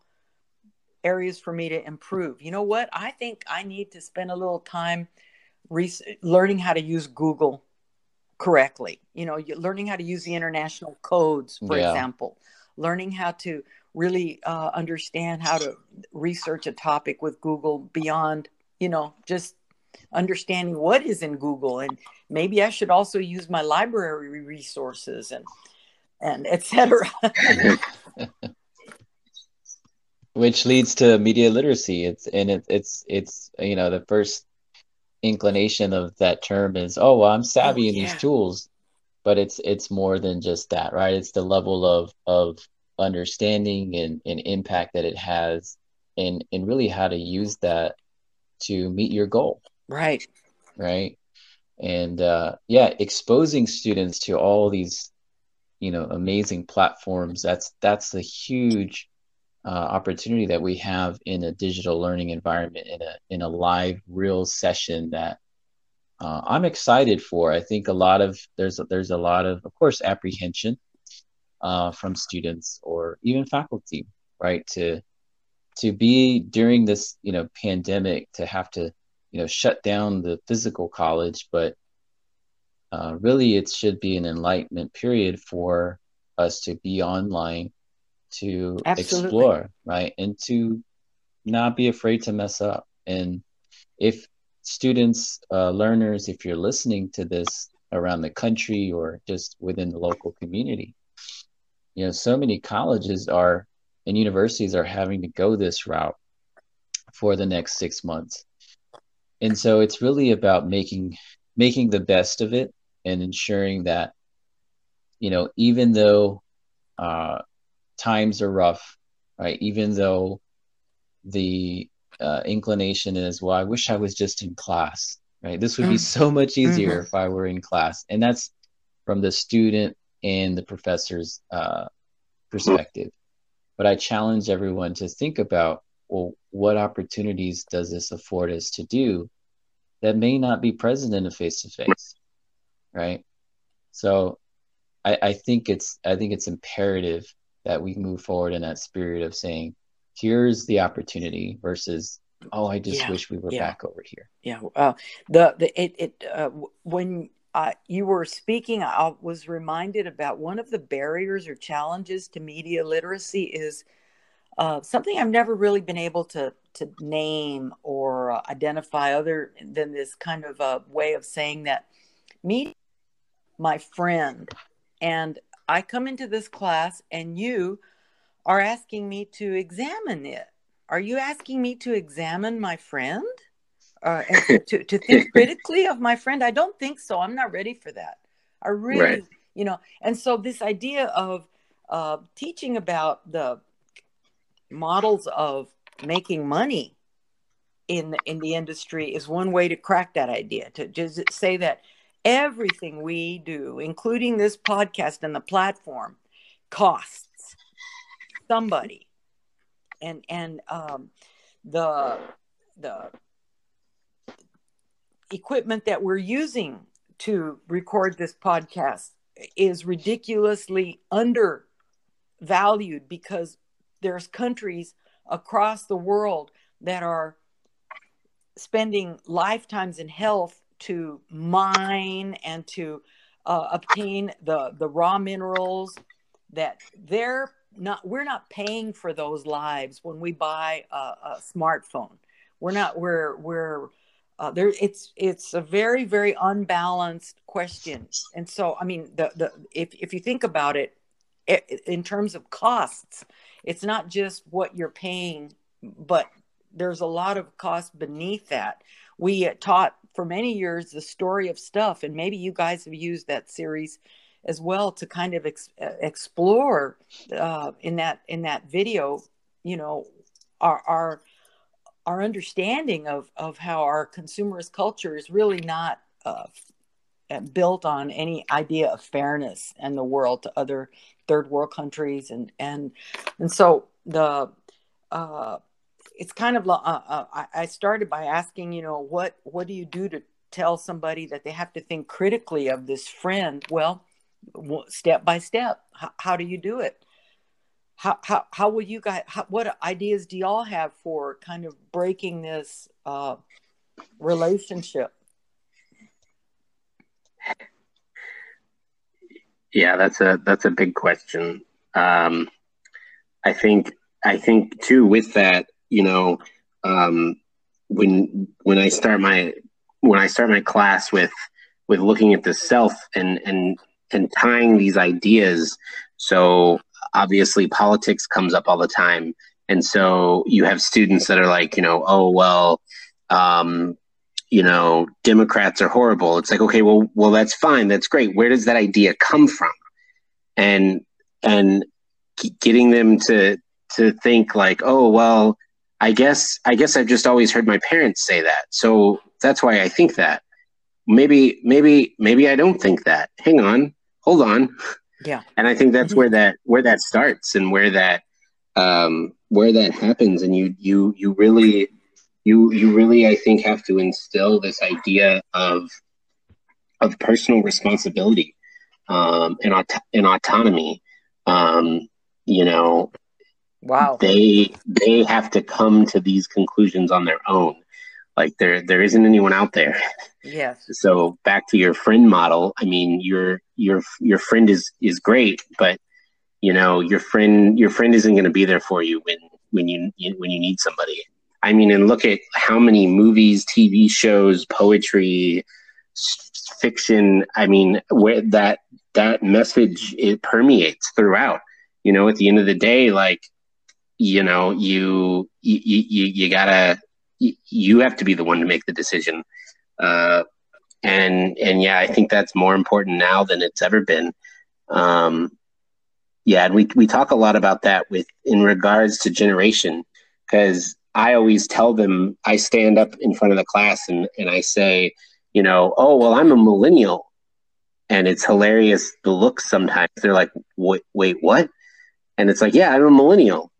areas for me to improve. You know what? I think I need to spend a little time re- learning how to use Google correctly. You know, learning how to use the international codes, for yeah. example, learning how to really uh, understand how to research a topic with Google beyond, you know, just understanding what is in Google. And maybe I should also use my library resources and and etc. which leads to media literacy. It's and it, it's it's you know the first inclination of that term is oh well I'm savvy oh, in yeah. these tools, but it's it's more than just that, right? It's the level of of understanding and, and impact that it has, and and really how to use that to meet your goal. Right. Right. And uh, yeah, exposing students to all these, you know, amazing platforms. That's that's the huge uh, opportunity that we have in a digital learning environment in a in a live real session that uh, I'm excited for. I think a lot of there's there's a lot of of course apprehension uh, from students or even faculty, right? To to be during this you know pandemic to have to you know shut down the physical college, but uh, really it should be an enlightenment period for us to be online to Absolutely. explore, right? And to not be afraid to mess up. And if students, uh, learners, if you're listening to this around the country or just within the local community, you know, so many colleges are and universities are having to go this route for the next six months. And so it's really about making making the best of it and ensuring that, you know, even though uh, times are rough, right? Even though the uh, inclination is, well, I wish I was just in class, right? This would be mm. so much easier mm-hmm. if I were in class. And that's from the student and the professor's uh, perspective. But I challenge everyone to think about, well, what opportunities does this afford us to do that may not be present in a face to face, right? So I, I think it's I think it's imperative that we move forward in that spirit of saying, here's the opportunity versus, oh, I just yeah, wish we were yeah. back over here. Yeah. Uh, the, the, it, it, uh, when uh, you were speaking, I was reminded about one of the barriers or challenges to media literacy is uh, something I've never really been able to to name or uh, identify other than this kind of a way of saying that me, my friend, and I come into this class and you are asking me to examine it. Are you asking me to examine my friend? Uh, and to, to think critically of my friend? I don't think so. I'm not ready for that. I really, right. you know, and so this idea of uh, teaching about the models of making money in in the industry is one way to crack that idea to just say that everything we do including this podcast and the platform costs somebody. And and um, the the equipment that we're using to record this podcast is ridiculously undervalued because there's countries across the world that are spending lifetimes in health to mine and to uh, obtain the the raw minerals that they're not we're not paying for those lives when we buy a, a smartphone. We're not we're we're uh, there it's it's a very very unbalanced question. And so i mean the the if, if you think about it, it in terms of costs it's not just what you're paying, but there's a lot of cost beneath that. We taught for many years the story of stuff, and maybe you guys have used that series as well to kind of ex- explore uh, in that in that video. You know, our our our understanding of of how our consumerist culture is really not uh, built on any idea of fairness and the world to other third world countries. And and and so the uh, it's kind of uh, uh, I started by asking you know what what do you do to tell somebody that they have to think critically of this friend? Well step by step how, how do you do it? How, how, how will you guys how, what ideas do y'all have for kind of breaking this uh, relationship yeah, that's a that's a big question. Um, I think I think too with that, you know, um, when when I start my when I start my class with with looking at the self and and and tying these ideas. So obviously politics comes up all the time, and so you have students that are like, you know, oh well, um, you know, Democrats are horrible. It's like, okay, well, well, that's fine. That's great. Where does that idea come from? And, and getting them to, to think like, oh, well, I guess, I guess I've just always heard my parents say that. So that's why I think that maybe, maybe, maybe I don't think that. Hang on, hold on. Yeah. And I think that's mm-hmm. where that, where that starts and where that, um, where that happens. And you, you, you really, you you really I think have to instill this idea of of personal responsibility um, and aut- and autonomy. Um, you know, wow, they they have to come to these conclusions on their own. Like there there isn't anyone out there. Yes. So back to your friend model. I mean, your your your friend is is great, but you know your friend your friend isn't going to be there for you when when you when you need somebody I mean, and look at how many movies, TV shows, poetry, fiction. I mean, where that that message it permeates throughout. You know, at the end of the day, like you know, you you you, you gotta you have to be the one to make the decision. Uh, and and yeah, I think that's more important now than it's ever been. Um, yeah, and we we talk a lot about that with in regards to generation because I always tell them, I stand up in front of the class and, and I say, you know, oh, well, I'm a millennial. And it's hilarious the looks sometimes. They're like, wait, wait, what? And it's like, yeah, I'm a millennial.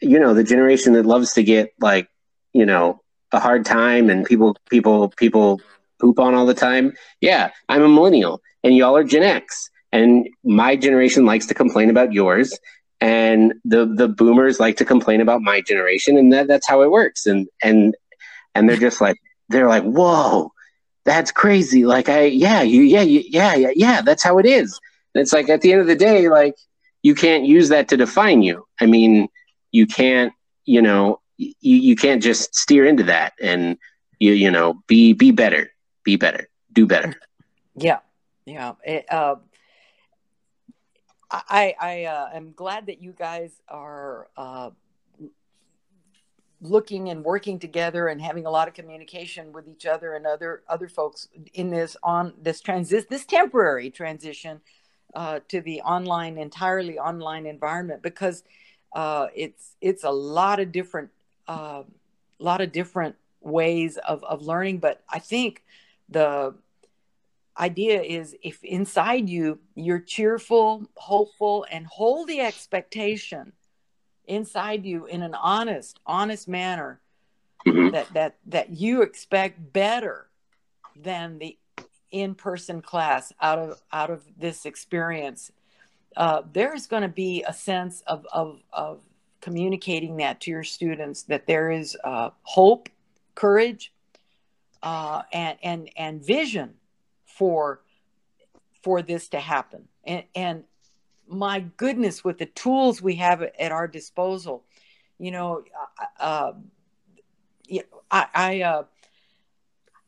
You know, the generation that loves to get like, you know, a hard time and people, people, people poop on all the time. Yeah, I'm a millennial and y'all are Gen X. And my generation likes to complain about yours and the the boomers like to complain about my generation and that that's how it works. And and and they're just like they're like whoa that's crazy. Like i yeah you yeah you, yeah yeah yeah that's how it is. And it's like at the end of the day like you can't use that to define you. I mean you can't you know you, you can't just steer into that and you you know be be better be better do better. Yeah yeah. It, uh, i i uh, am glad that you guys are uh, looking and working together and having a lot of communication with each other and other other folks in this on this transit this temporary transition uh, to the online entirely online environment because uh, it's it's a lot of different a uh, lot of different ways of, of learning. But i think the idea is if inside you you're cheerful hopeful and hold the expectation inside you in an honest honest manner mm-hmm. that that that you expect better than the in-person class out of out of this experience uh, there's going to be a sense of, of of communicating that to your students that there is uh, hope courage uh, and and and vision for for this to happen and and my goodness, with the tools we have at our disposal, you know, uh, I, I, uh,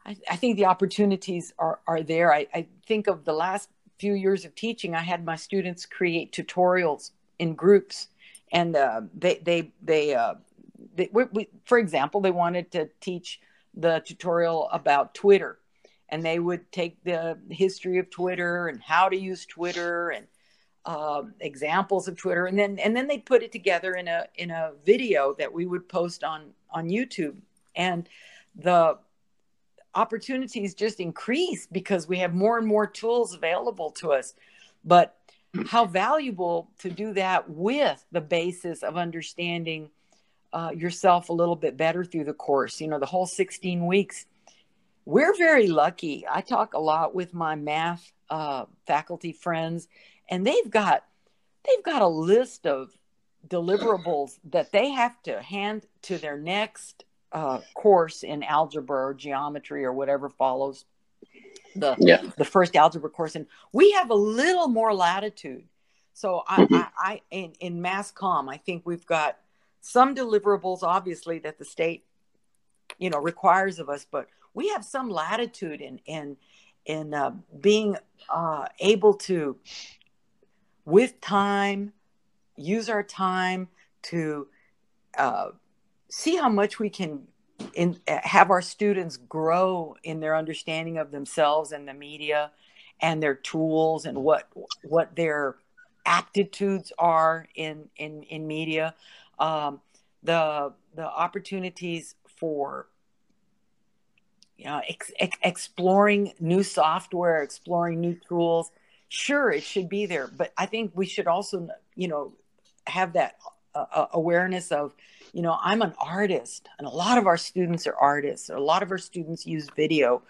I, I, think the opportunities are, are there. I, I think of the last few years of teaching, I had my students create tutorials in groups, and uh, they, they, they, uh, they we, we, for example, they wanted to teach the tutorial about Twitter, and they would take the history of Twitter and how to use Twitter and uh, examples of Twitter, and then and then they'd put it together in a in a video that we would post on on YouTube, and the opportunities just increase because we have more and more tools available to us. But how valuable to do that with the basis of understanding uh, yourself a little bit better through the course. You know, the whole 16 weeks. We're very lucky. I talk a lot with my math uh, faculty friends and they've got they've got a list of deliverables that they have to hand to their next uh, course in algebra or geometry or whatever follows the yeah. the first algebra course and we have a little more latitude so I, mm-hmm. I, I in, in mass com i think we've got some deliverables obviously that the state you know requires of us but we have some latitude in in in uh, being uh, able to with time, use our time to uh, see how much we can in, have our students grow in their understanding of themselves and the media and their tools and what what their aptitudes are in in in media. Um, the the opportunities for you know ex- ex- exploring new software exploring new tools. Sure it should be there but i think we should also you know have that uh, uh, awareness of you know i'm an artist and a lot of our students are artists a lot of our students use video.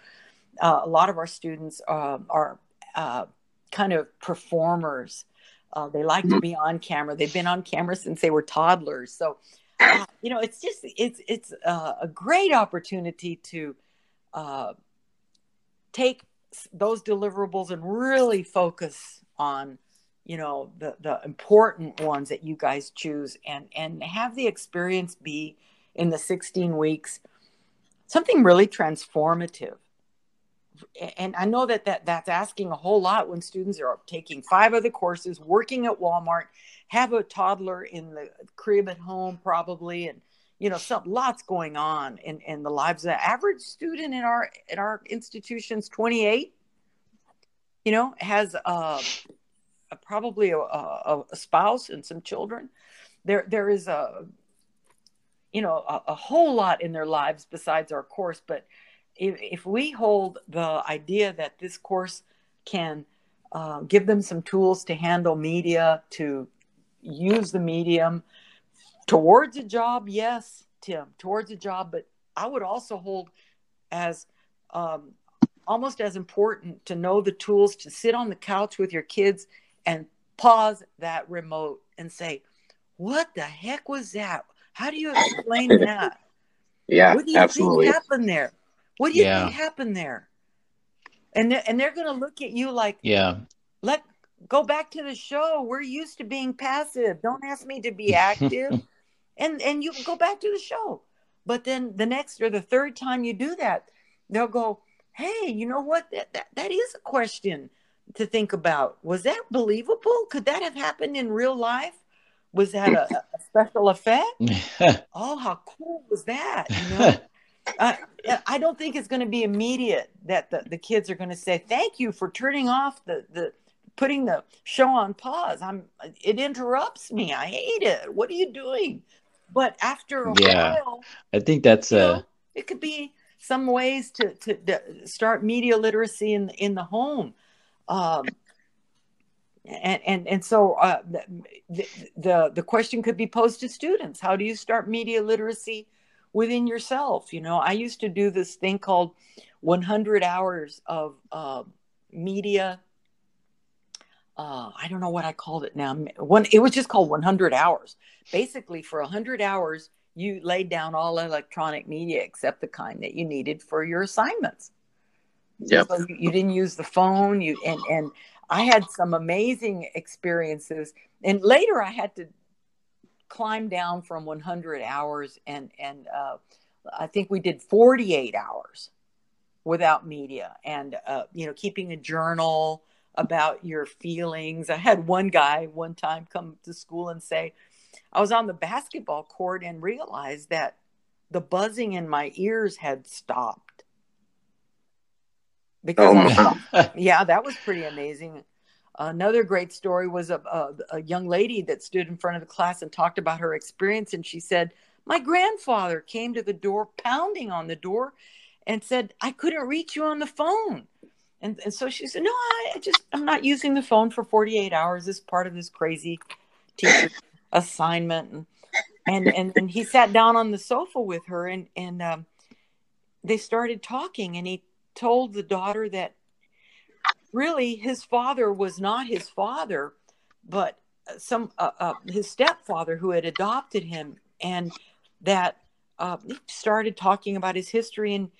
Uh, a lot of our students uh, are uh, kind of performers. Uh, they like to be on camera. They've been on camera since they were toddlers. So you know it's just it's it's a great opportunity to Uh, take those deliverables and really focus on you know the the important ones that you guys choose and and have the experience be in the 16 weeks something really transformative. And i know that, that that's asking a whole lot when students are taking five other courses working at walmart have a toddler in the crib at home probably and you know some lots going on in in the lives of the average student in our in our institutions. 28 you know has uh, probably a, a, a, spouse and some children. There there is a you know a, a whole lot in their lives besides our course but if, if we hold the idea that this course can uh, give them some tools to handle media to use the medium towards a job yes tim towards a job but i would also hold as um, almost as important to know the tools to sit on the couch with your kids and pause that remote and say what the heck was that? How do you explain that? Yeah what do you absolutely. think happened there? What do you yeah. think happened there? And they're, and they're going to look at you like yeah. Let go back to the show. We're used to being passive. Don't ask me to be active and and you go back to the show but then the next or the third time you do that they'll go hey you know what that, that, that is a question to think about was that believable could that have happened in real life was that a, a special effect oh how cool was that you know uh, I don't think it's going to be immediate that the, the kids are going to say, thank you for turning off the, the, putting the show on pause. I'm, it interrupts me. I hate it. What are you doing? But after a yeah, while, I think that's a, know, it could be some ways to, to, to start media literacy in, in the home. Um, and, and, and so uh, the, the, the question could be posed to students. How do you start media literacy within yourself. You know, I used to do this thing called 100 hours of uh, media. Uh, I don't know what I called it now. One, it was just called 100 hours. Basically, for 100 hours, you laid down all electronic media except the kind that you needed for your assignments. Yeah. So you, you didn't use the phone. You and and I had some amazing experiences. And later, I had to climb down from 100 hours and and uh, I think we did 48 hours without media and uh, you know keeping a journal about your feelings. I had one guy one time come to school and say, I was on the basketball court and realized that the buzzing in my ears had stopped. Because oh, yeah, that was pretty amazing. Another great story was a, a, a, young lady that stood in front of the class and talked about her experience. And she said, My grandfather came to the door, pounding on the door, and said, I couldn't reach you on the phone. And, and so she said, No, I just, I'm not using the phone for 48 hours as part of this crazy teacher assignment. And, and, and, and he sat down on the sofa with her and, and um, they started talking. And he told the daughter that really his father was not his father, but some uh, uh, his stepfather who had adopted him, and that uh, he started talking about his history, and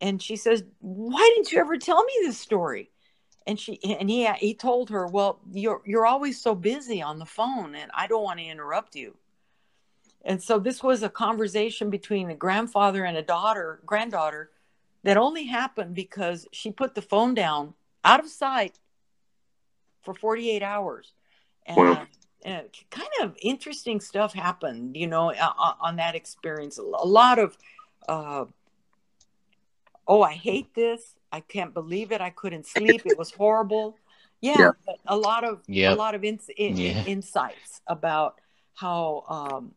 and she says, "Why didn't you ever tell me this story?" And she and he he told her, "Well, you're you're always so busy on the phone, and I don't want to interrupt you." And so this was a conversation between a grandfather and a daughter, granddaughter, that only happened because she put the phone down out of sight for 48 hours. And, wow. and kind of interesting stuff happened, you know, on, on that experience. A lot of, uh, oh, I hate this. I can't believe it. I couldn't sleep. It was horrible. Yeah, yeah. but a lot of yep. a lot of in, in, yeah. insights about how um,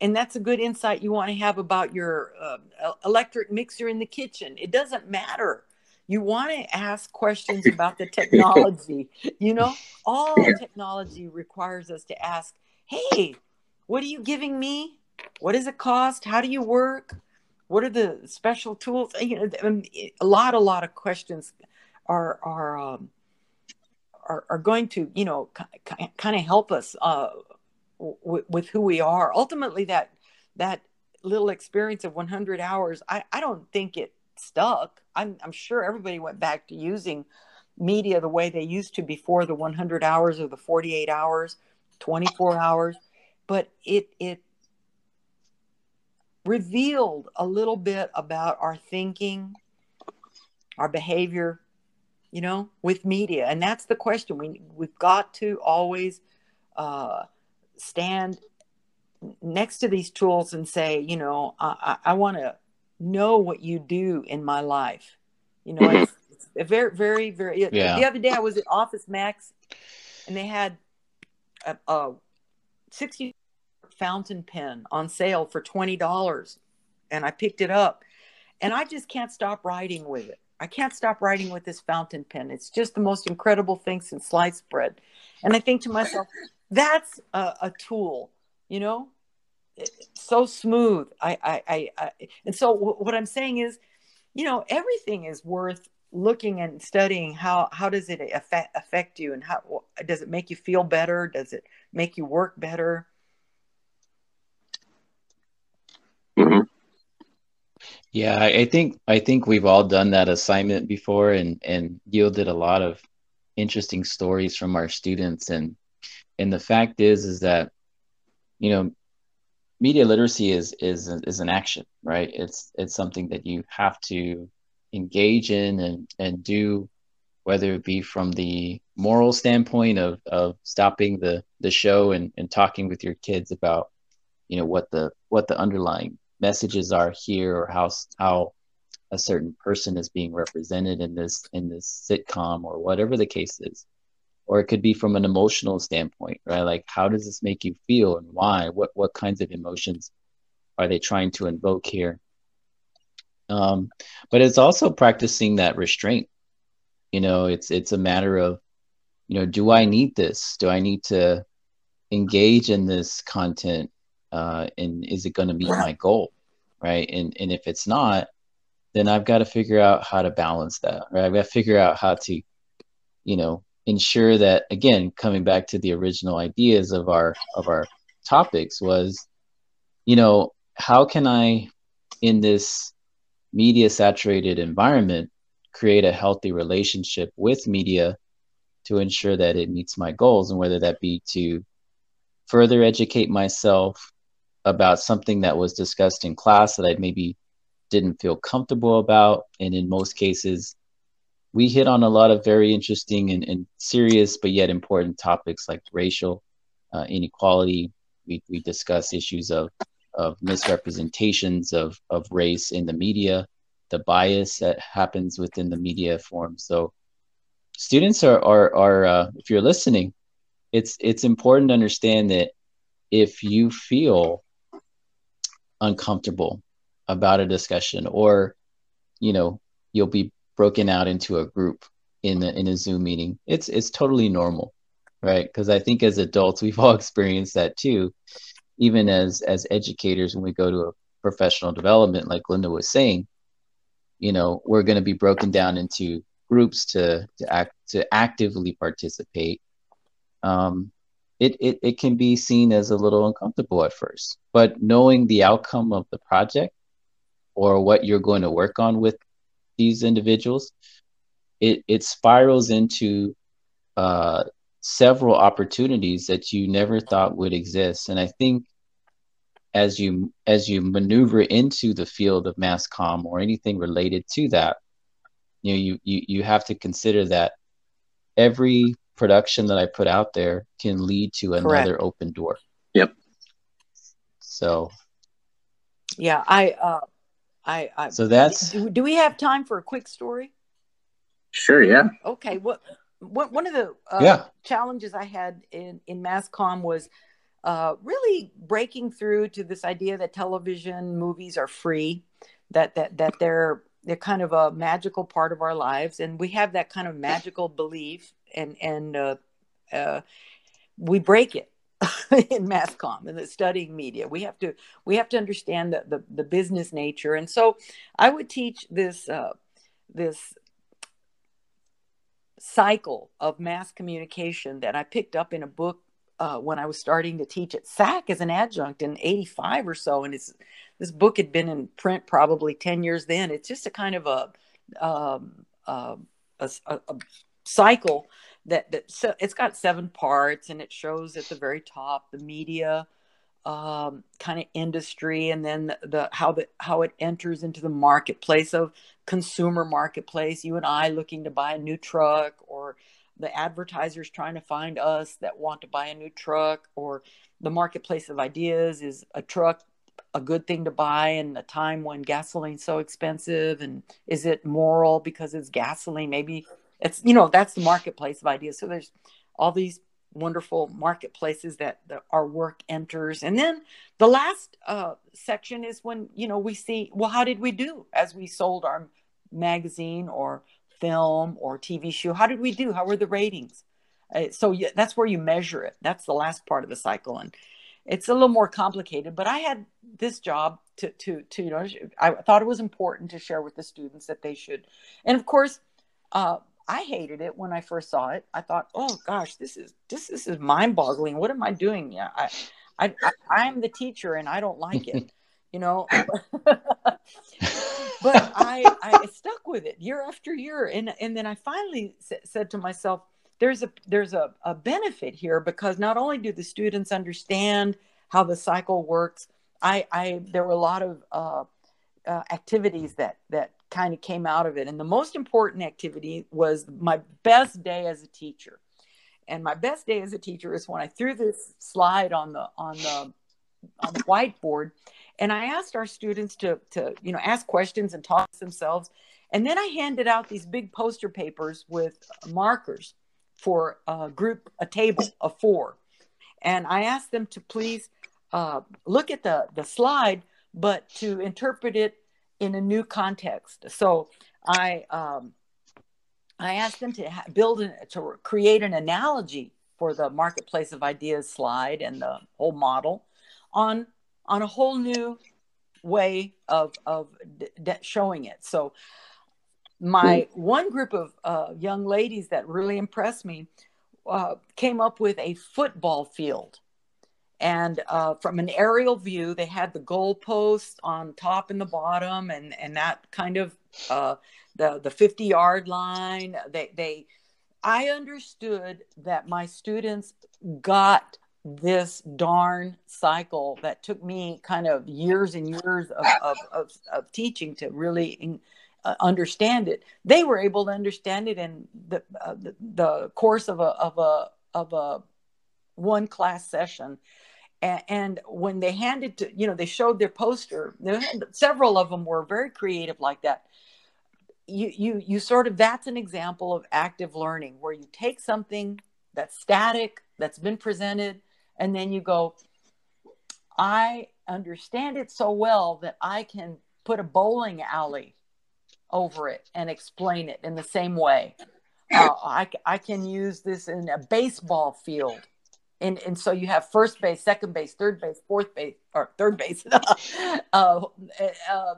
and that's a good insight you want to have about your uh, electric mixer in the kitchen. It doesn't matter you want to ask questions about the technology. you know, all technology requires us to ask, hey, what are you giving me? What does it cost? How do you work? What are the special tools? You know, um, a lot, a lot of questions are are um, are, are going to, you know, kind of help us uh, w- with who we are. Ultimately, that that little experience of 100 hours, I, I don't think it stuck. I'm, I'm sure everybody went back to using media the way they used to before the 100 hours or the 48 hours, 24 hours, but it it revealed a little bit about our thinking, our behavior, you know, with media, and that's the question. We we've got to always uh, stand next to these tools and say, you know, I, I, I want to know what you do in my life. You know, it's, it's very, very, very. Yeah. The other day I was at Office Max, and they had a, a sixty fountain pen on sale for twenty dollars, and I picked it up, and I just can't stop writing with it. I can't stop writing with this fountain pen. It's just the most incredible thing since sliced bread. And I think to myself, that's a, a tool, you know, so smooth. I, I, I, I and so w- what I'm saying is, you know, everything is worth looking and studying. How how does it affect affect you, and how does it make you feel better? Does it make you work better? Mm-hmm. Yeah, I think I think we've all done that assignment before, and and yielded a lot of interesting stories from our students. And and the fact is, is that you know media literacy is is is an action, right? It's it's something that you have to engage in and and do, whether it be from the moral standpoint of of stopping the the show and and talking with your kids about, you know, what the what the underlying messages are here or how how a certain person is being represented in this in this sitcom or whatever the case is. Or it could be from an emotional standpoint right? Like how does this make you feel and why? What what kinds of emotions are they trying to invoke here? Um, but it's also practicing that restraint. You know it's it's a matter of you know do i need this? Do i need to engage in this content uh, and is it going to meet my goal right? And and if it's not then i've got to figure out how to balance that right? I've got to figure out how to you know ensure that again coming back to the original ideas of our of our topics was you know how can i in this media saturated environment create a healthy relationship with media to ensure that it meets my goals and whether that be to further educate myself about something that was discussed in class that I maybe didn't feel comfortable about and in most cases we hit on a lot of very interesting and, and serious but yet important topics like racial uh, inequality. We, we discuss issues of, of misrepresentations of, of race in the media, the bias that happens within the media form. So students are, are, are uh, if you're listening, it's, it's important to understand that if you feel uncomfortable about a discussion or, you know, you'll be broken out into a group in a, in a Zoom meeting. It's it's totally normal, right? Because I think as adults we've all experienced that too. Even as as educators, when we go to a professional development, like Linda was saying, you know, we're going to be broken down into groups to to act to actively participate. Um, it, it it can be seen as a little uncomfortable at first, but knowing the outcome of the project or what you're going to work on with these individuals, it it spirals into uh, several opportunities that you never thought would exist. And I think as you as you maneuver into the field of mass comm or anything related to that, you know, you you, you have to consider that every production that I put out there can lead to another Correct. open door. Yep. So yeah, I uh I, I so that's do, do, we have time for a quick story? Sure, yeah. Okay, what what one of the uh, yeah. challenges I had in in mass comm was uh, really breaking through to this idea that television movies are free, that that that they're they're kind of a magical part of our lives, and we have that kind of magical belief, and and uh, uh, we break it in mass comm and the studying media. We have to we have to understand the, the, the business nature. And so i would teach this uh, this cycle of mass communication that i picked up in a book uh, when i was starting to teach at sac as an adjunct in 85 or so. And it's this book had been in print probably 10 years then. It's just a kind of a um, uh, a, a cycle that that so it's got seven parts and it shows at the very top the media um, kind of industry and then the, the, how the how it enters into the marketplace of consumer marketplace. You and i looking to buy a new truck or the advertisers trying to find us that want to buy a new truck or the marketplace of ideas is a truck a good thing to buy in a time when gasoline's so expensive and is it moral because it's gasoline? Maybe it's you know that's the marketplace of ideas. So there's all these wonderful marketplaces that, that our work enters. And then the last uh, section is when you know we see well how did we do as we sold our magazine or film or tv show? How did we do? How were the ratings? Uh, so yeah, that's where you measure it. That's the last part of the cycle. And it's a little more complicated but i had this job to to to you know i thought it was important to share with the students that they should. And of course uh, I hated it when I first saw it. I thought, oh gosh, this is this this is mind boggling. What am I doing? Yeah, I, I, I am the teacher and I don't like it, you know. but I I stuck with it year after year, and and then I finally said to myself, there's a there's a, a benefit here because not only do the students understand how the cycle works, I, I there were a lot of uh, uh, activities that that kind of came out of it, and the most important activity was my best day as a teacher. And my best day as a teacher is when I threw this slide on the on the on the whiteboard, and I asked our students to to you know ask questions and talk to themselves, and then I handed out these big poster papers with markers for a group a table of four, and I asked them to please uh, look at the the slide, but to interpret it in a new context. So I um, I asked them to ha- build an, to create an analogy for the marketplace of ideas slide and the whole model on on a whole new way of of d- d- showing it. So my one group of uh, young ladies that really impressed me uh, came up with a football field and uh, from an aerial view they had the goalposts on top and the bottom and and that kind of uh, the the 50 yard line. They they i understood that my students got this darn cycle that took me kind of years and years of, of, of, of teaching to really in, uh, understand it. They were able to understand it in the, uh, the, the course of a of a of a one class session and, when they handed to you know they showed their poster several of them were very creative like that. You you you sort of that's an example of active learning where you take something that's static that's been presented and then you go i understand it so well that i can put a bowling alley over it and explain it in the same way. Uh, I, I can use this in a baseball field and and so you have first base, second base, third base, fourth base, or third base, uh, uh,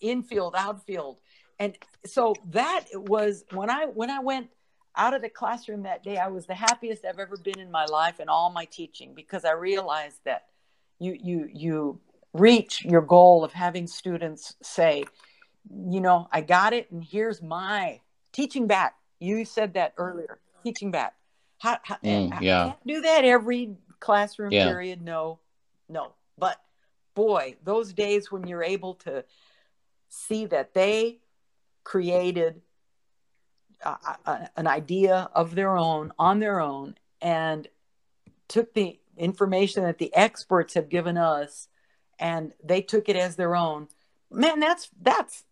infield, outfield, and so that was when I when I went out of the classroom that day. I was the happiest I've ever been in my life in all my teaching because I realized that you you you reach your goal of having students say, you know, I got it, and here's my teaching back. You said that earlier, teaching back how, how, mm, yeah. Do that every classroom yeah. period. No, no. But boy, those days when you're able to see that they created a, a, an idea of their own on their own and took the information that the experts have given us and they took it as their own man that's that's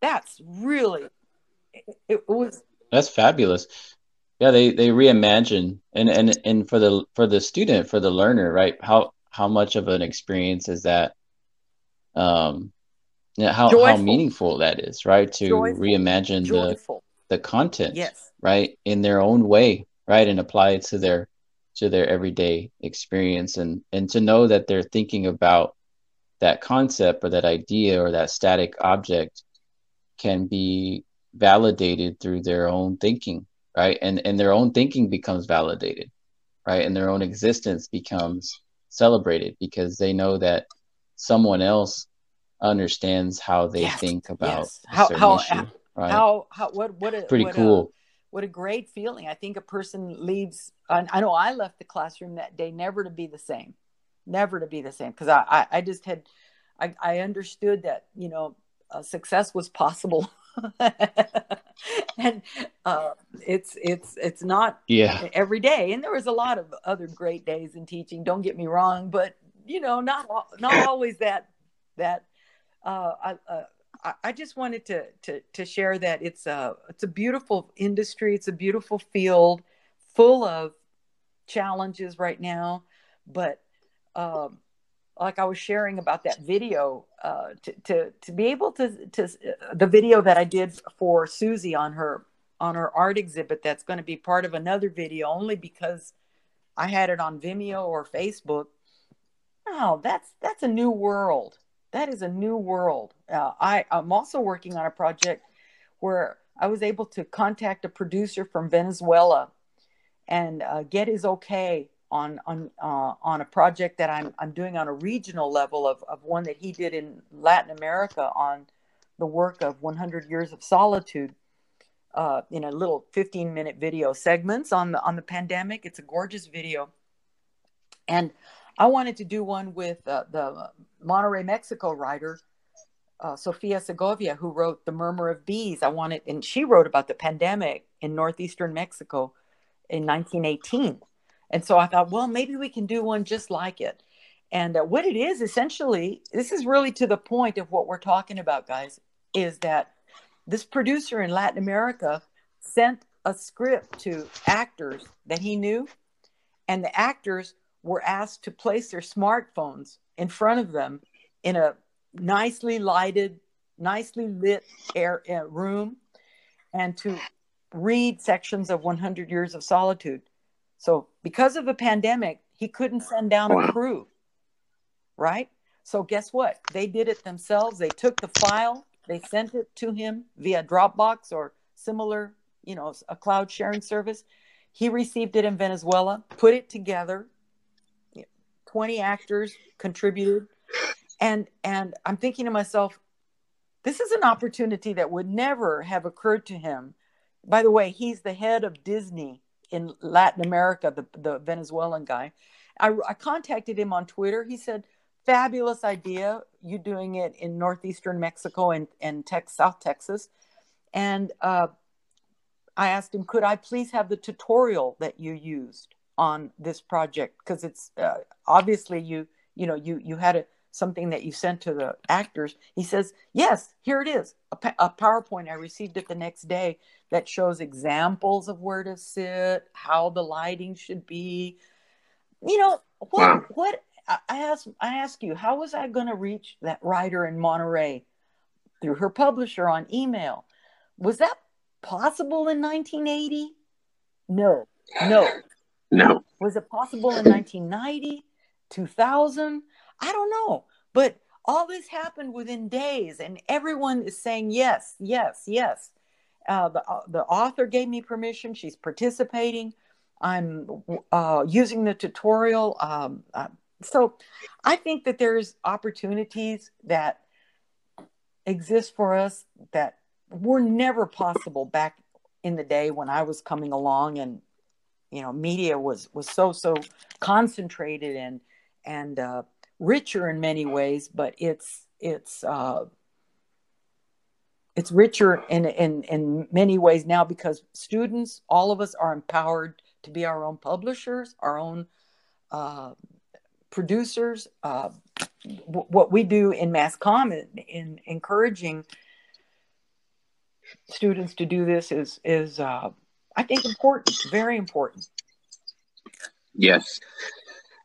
that's really it, it was that's fabulous yeah they they reimagine and and and for the for the student for the learner right how how much of an experience is that um how Joyful. how meaningful that is right to Joyful. reimagine Joyful. the the content yes right in their own way right and apply it to their to their everyday experience and and to know that they're thinking about that concept or that idea or that static object can be validated through their own thinking right and and their own thinking becomes validated right and their own existence becomes celebrated because they know that someone else understands how they yes, think about yes. how how, issue, right? how how what what a, pretty what cool a, what a great feeling i think a person leaves i know i left the classroom that day never to be the same never to be the same because I, I, I just had I, I understood that you know uh, success was possible and uh, it's it's it's not yeah every day. And there was a lot of other great days in teaching. Don't get me wrong, but you know, not not always that that. Uh, I, uh, I just wanted to, to to share that it's a it's a beautiful industry. It's a beautiful field, full of challenges right now, but um, like I was sharing about that video, uh, to, to, to be able to, to, the video that I did for Susie on her, on her art exhibit, that's going to be part of another video only because I had it on Vimeo or Facebook. Oh, that's, that's a new world. That is a new world. Uh, I, I'm also working on a project where I was able to contact a producer from Venezuela and uh, get his okay on on uh, on a project that I'm I'm doing on a regional level of of one that he did in Latin America on the work of 100 Years of Solitude. Uh, in a little 15 minute video segments on the on the pandemic. It's a gorgeous video, And I wanted to do one with uh, the Monterrey Mexico writer, uh, Sofia Segovia, who wrote The Murmur of Bees. I wanted, and she wrote about the pandemic in northeastern Mexico in 1918. And so I thought, well, maybe we can do one just like it. And uh, what it is essentially, this is really to the point of what we're talking about, guys, is that this producer in Latin America sent a script to actors that he knew, and the actors were asked to place their smartphones in front of them in a nicely lighted, nicely lit air, uh, room and to read sections of 100 Years of Solitude. So, because of the pandemic, he couldn't send down a crew, right? So, guess what? They did it themselves. They took the file, they sent it to him via Dropbox or similar, you know, a cloud sharing service. He received it in Venezuela, put it together. 20 actors contributed. And and I'm thinking to myself, this is an opportunity that would never have occurred to him. By the way, he's the head of Disney in Latin America, the, the Venezuelan guy. I, I contacted him on Twitter. He said, fabulous idea. You doing it in northeastern Mexico and, and Tex, South Texas. And uh, I asked him, could I please have the tutorial that you used on this project? Because it's uh, obviously you, you know, you, you had a, something that you sent to the actors. He says, yes, here it is. A, a PowerPoint. I received it the next day that shows examples of where to sit, how the lighting should be. You know, what, wow. what, I ask, I ask you, how was I going to reach that writer in Monterrey through her publisher on email? Was that possible in 1980? No, no, no. Was it possible in 1990, 2000? I don't know. But all this happened within days, and everyone is saying yes, yes, yes. Uh, the, uh, the author gave me permission. She's participating. I'm uh, using the tutorial. Um, uh, so I think that there's opportunities that exist for us that were never possible back in the day when I was coming along and you know media was was so so concentrated and and uh, richer in many ways, but it's it's uh, it's richer in, in in many ways now because students, all of us, are empowered to be our own publishers, our own uh, producers. Uh, w- what we do in mass comm in, in encouraging students to do this is is uh, I think important, very important. Yes.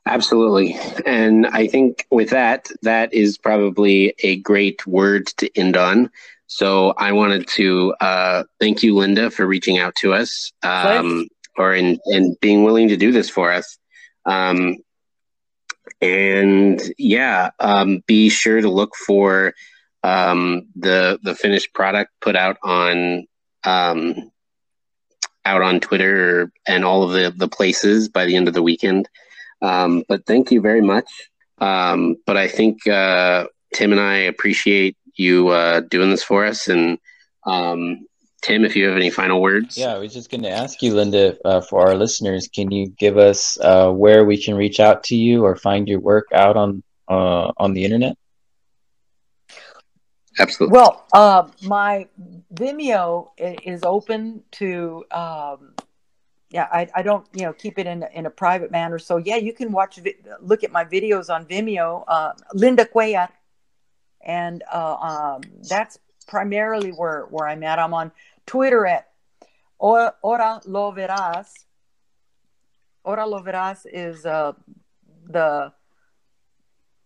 Absolutely. And I think with that, that is probably a great word to end on. So I wanted to uh, thank you, Linda, for reaching out to us um, or in, and being willing to do this for us. Um, and yeah, um, be sure to look for um, the the finished product put out on um, out on Twitter and all of the the places by the end of the weekend. Um, but thank you very much. Um, but I think uh, Tim and I appreciate you uh, doing this for us. And um, Tim, if you have any final words. Yeah, I was just going to ask you, Linda, uh, for our listeners, can you give us uh, where we can reach out to you or find your work out on uh, on the internet? Absolutely. Well, uh, my Vimeo is open to um, yeah I, I don't you know keep it in in a private manner so yeah you can watch look at my videos on vimeo uh, linda cuellar and uh, um, that's primarily where where i'm at. I'm on twitter at ora lo verás. Ora lo verás is uh, the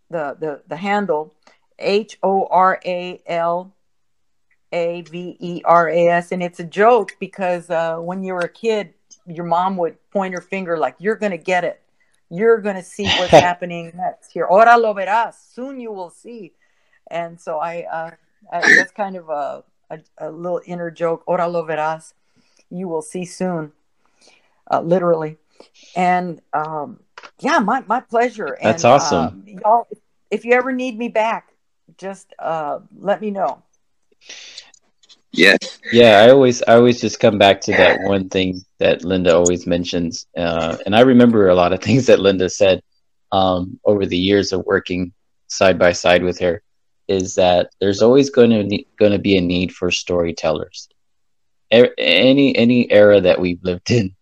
the the the handle. H o r a l a v e r a s. And it's a joke because uh, when you were a kid your mom would point her finger like you're going to get it. You're going to see what's happening next here. Ora lo verás. Soon you will see and so i uh, that's kind of a, a, a, little inner joke. Ahora lo verás. You will see soon. Uh, literally. And um, yeah my, my pleasure. That's awesome uh, y'all if you ever need me back just uh, let me know. Yes. Yeah, I always I always just come back to that one thing that Linda always mentions, uh, and I remember a lot of things that Linda said. um, over the years of working side by side with her is that there's always going to going to be a need for storytellers. any any era that we've lived in,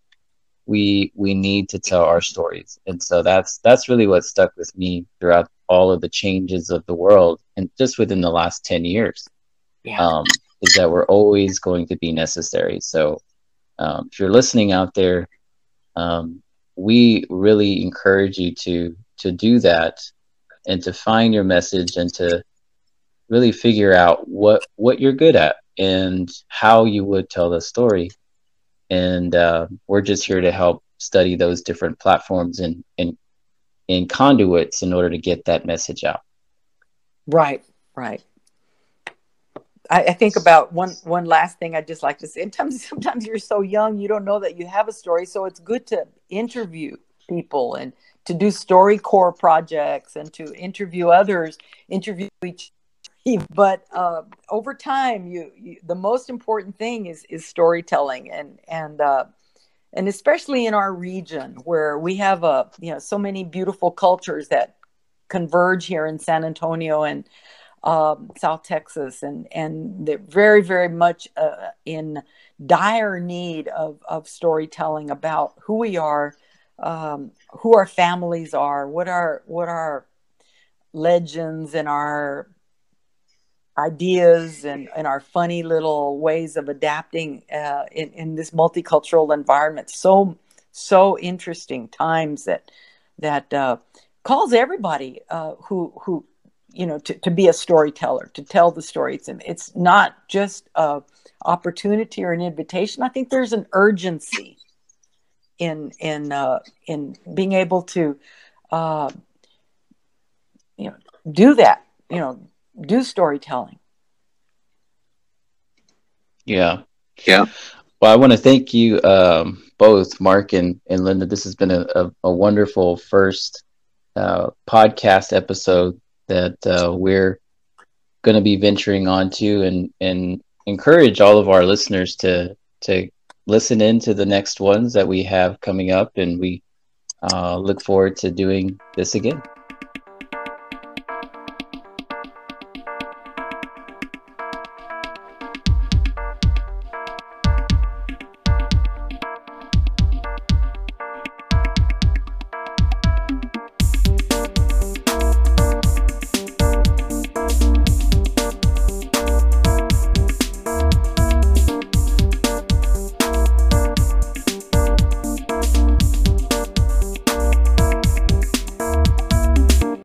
we we need to tell our stories, and so that's that's really what stuck with me throughout all of the changes of the world, and just within the last ten years, yeah. um, is that we're always going to be necessary. So, um, if you're listening out there, um, we really encourage you to to do that and to find your message and to really figure out what what you're good at and how you would tell the story. And uh, we're just here to help study those different platforms and and and conduits in order to get that message out. Right right. I, I, think about one one last thing I'd just like to say. Sometimes sometimes you're so young you don't know that you have a story, so it's good to interview people and to do StoryCorps projects and to interview others, interview each but uh, over time you, you, the most important thing is is storytelling and and uh, and especially in our region where we have a you know so many beautiful cultures that converge here in San Antonio and um, South Texas and and they're very very much uh, in dire need of of storytelling about who we are um, who our families are what our what our legends and our ideas and, and our funny little ways of adapting uh, in, in this multicultural environment. So, so interesting times that, that uh, calls everybody uh, who, who, you know, to, to be a storyteller, to tell the stories. And it's not just a opportunity or an invitation. I think there's an urgency in, in, uh, in being able to, uh, you know, do that, you know, do storytelling. Yeah. Yeah. Well, I want to thank you um, both, Mark and, and Linda. This has been a, a, a wonderful first uh, podcast episode that uh, we're going to be venturing onto and, and encourage all of our listeners to, to listen in to the next ones that we have coming up. And we uh, look forward to doing this again.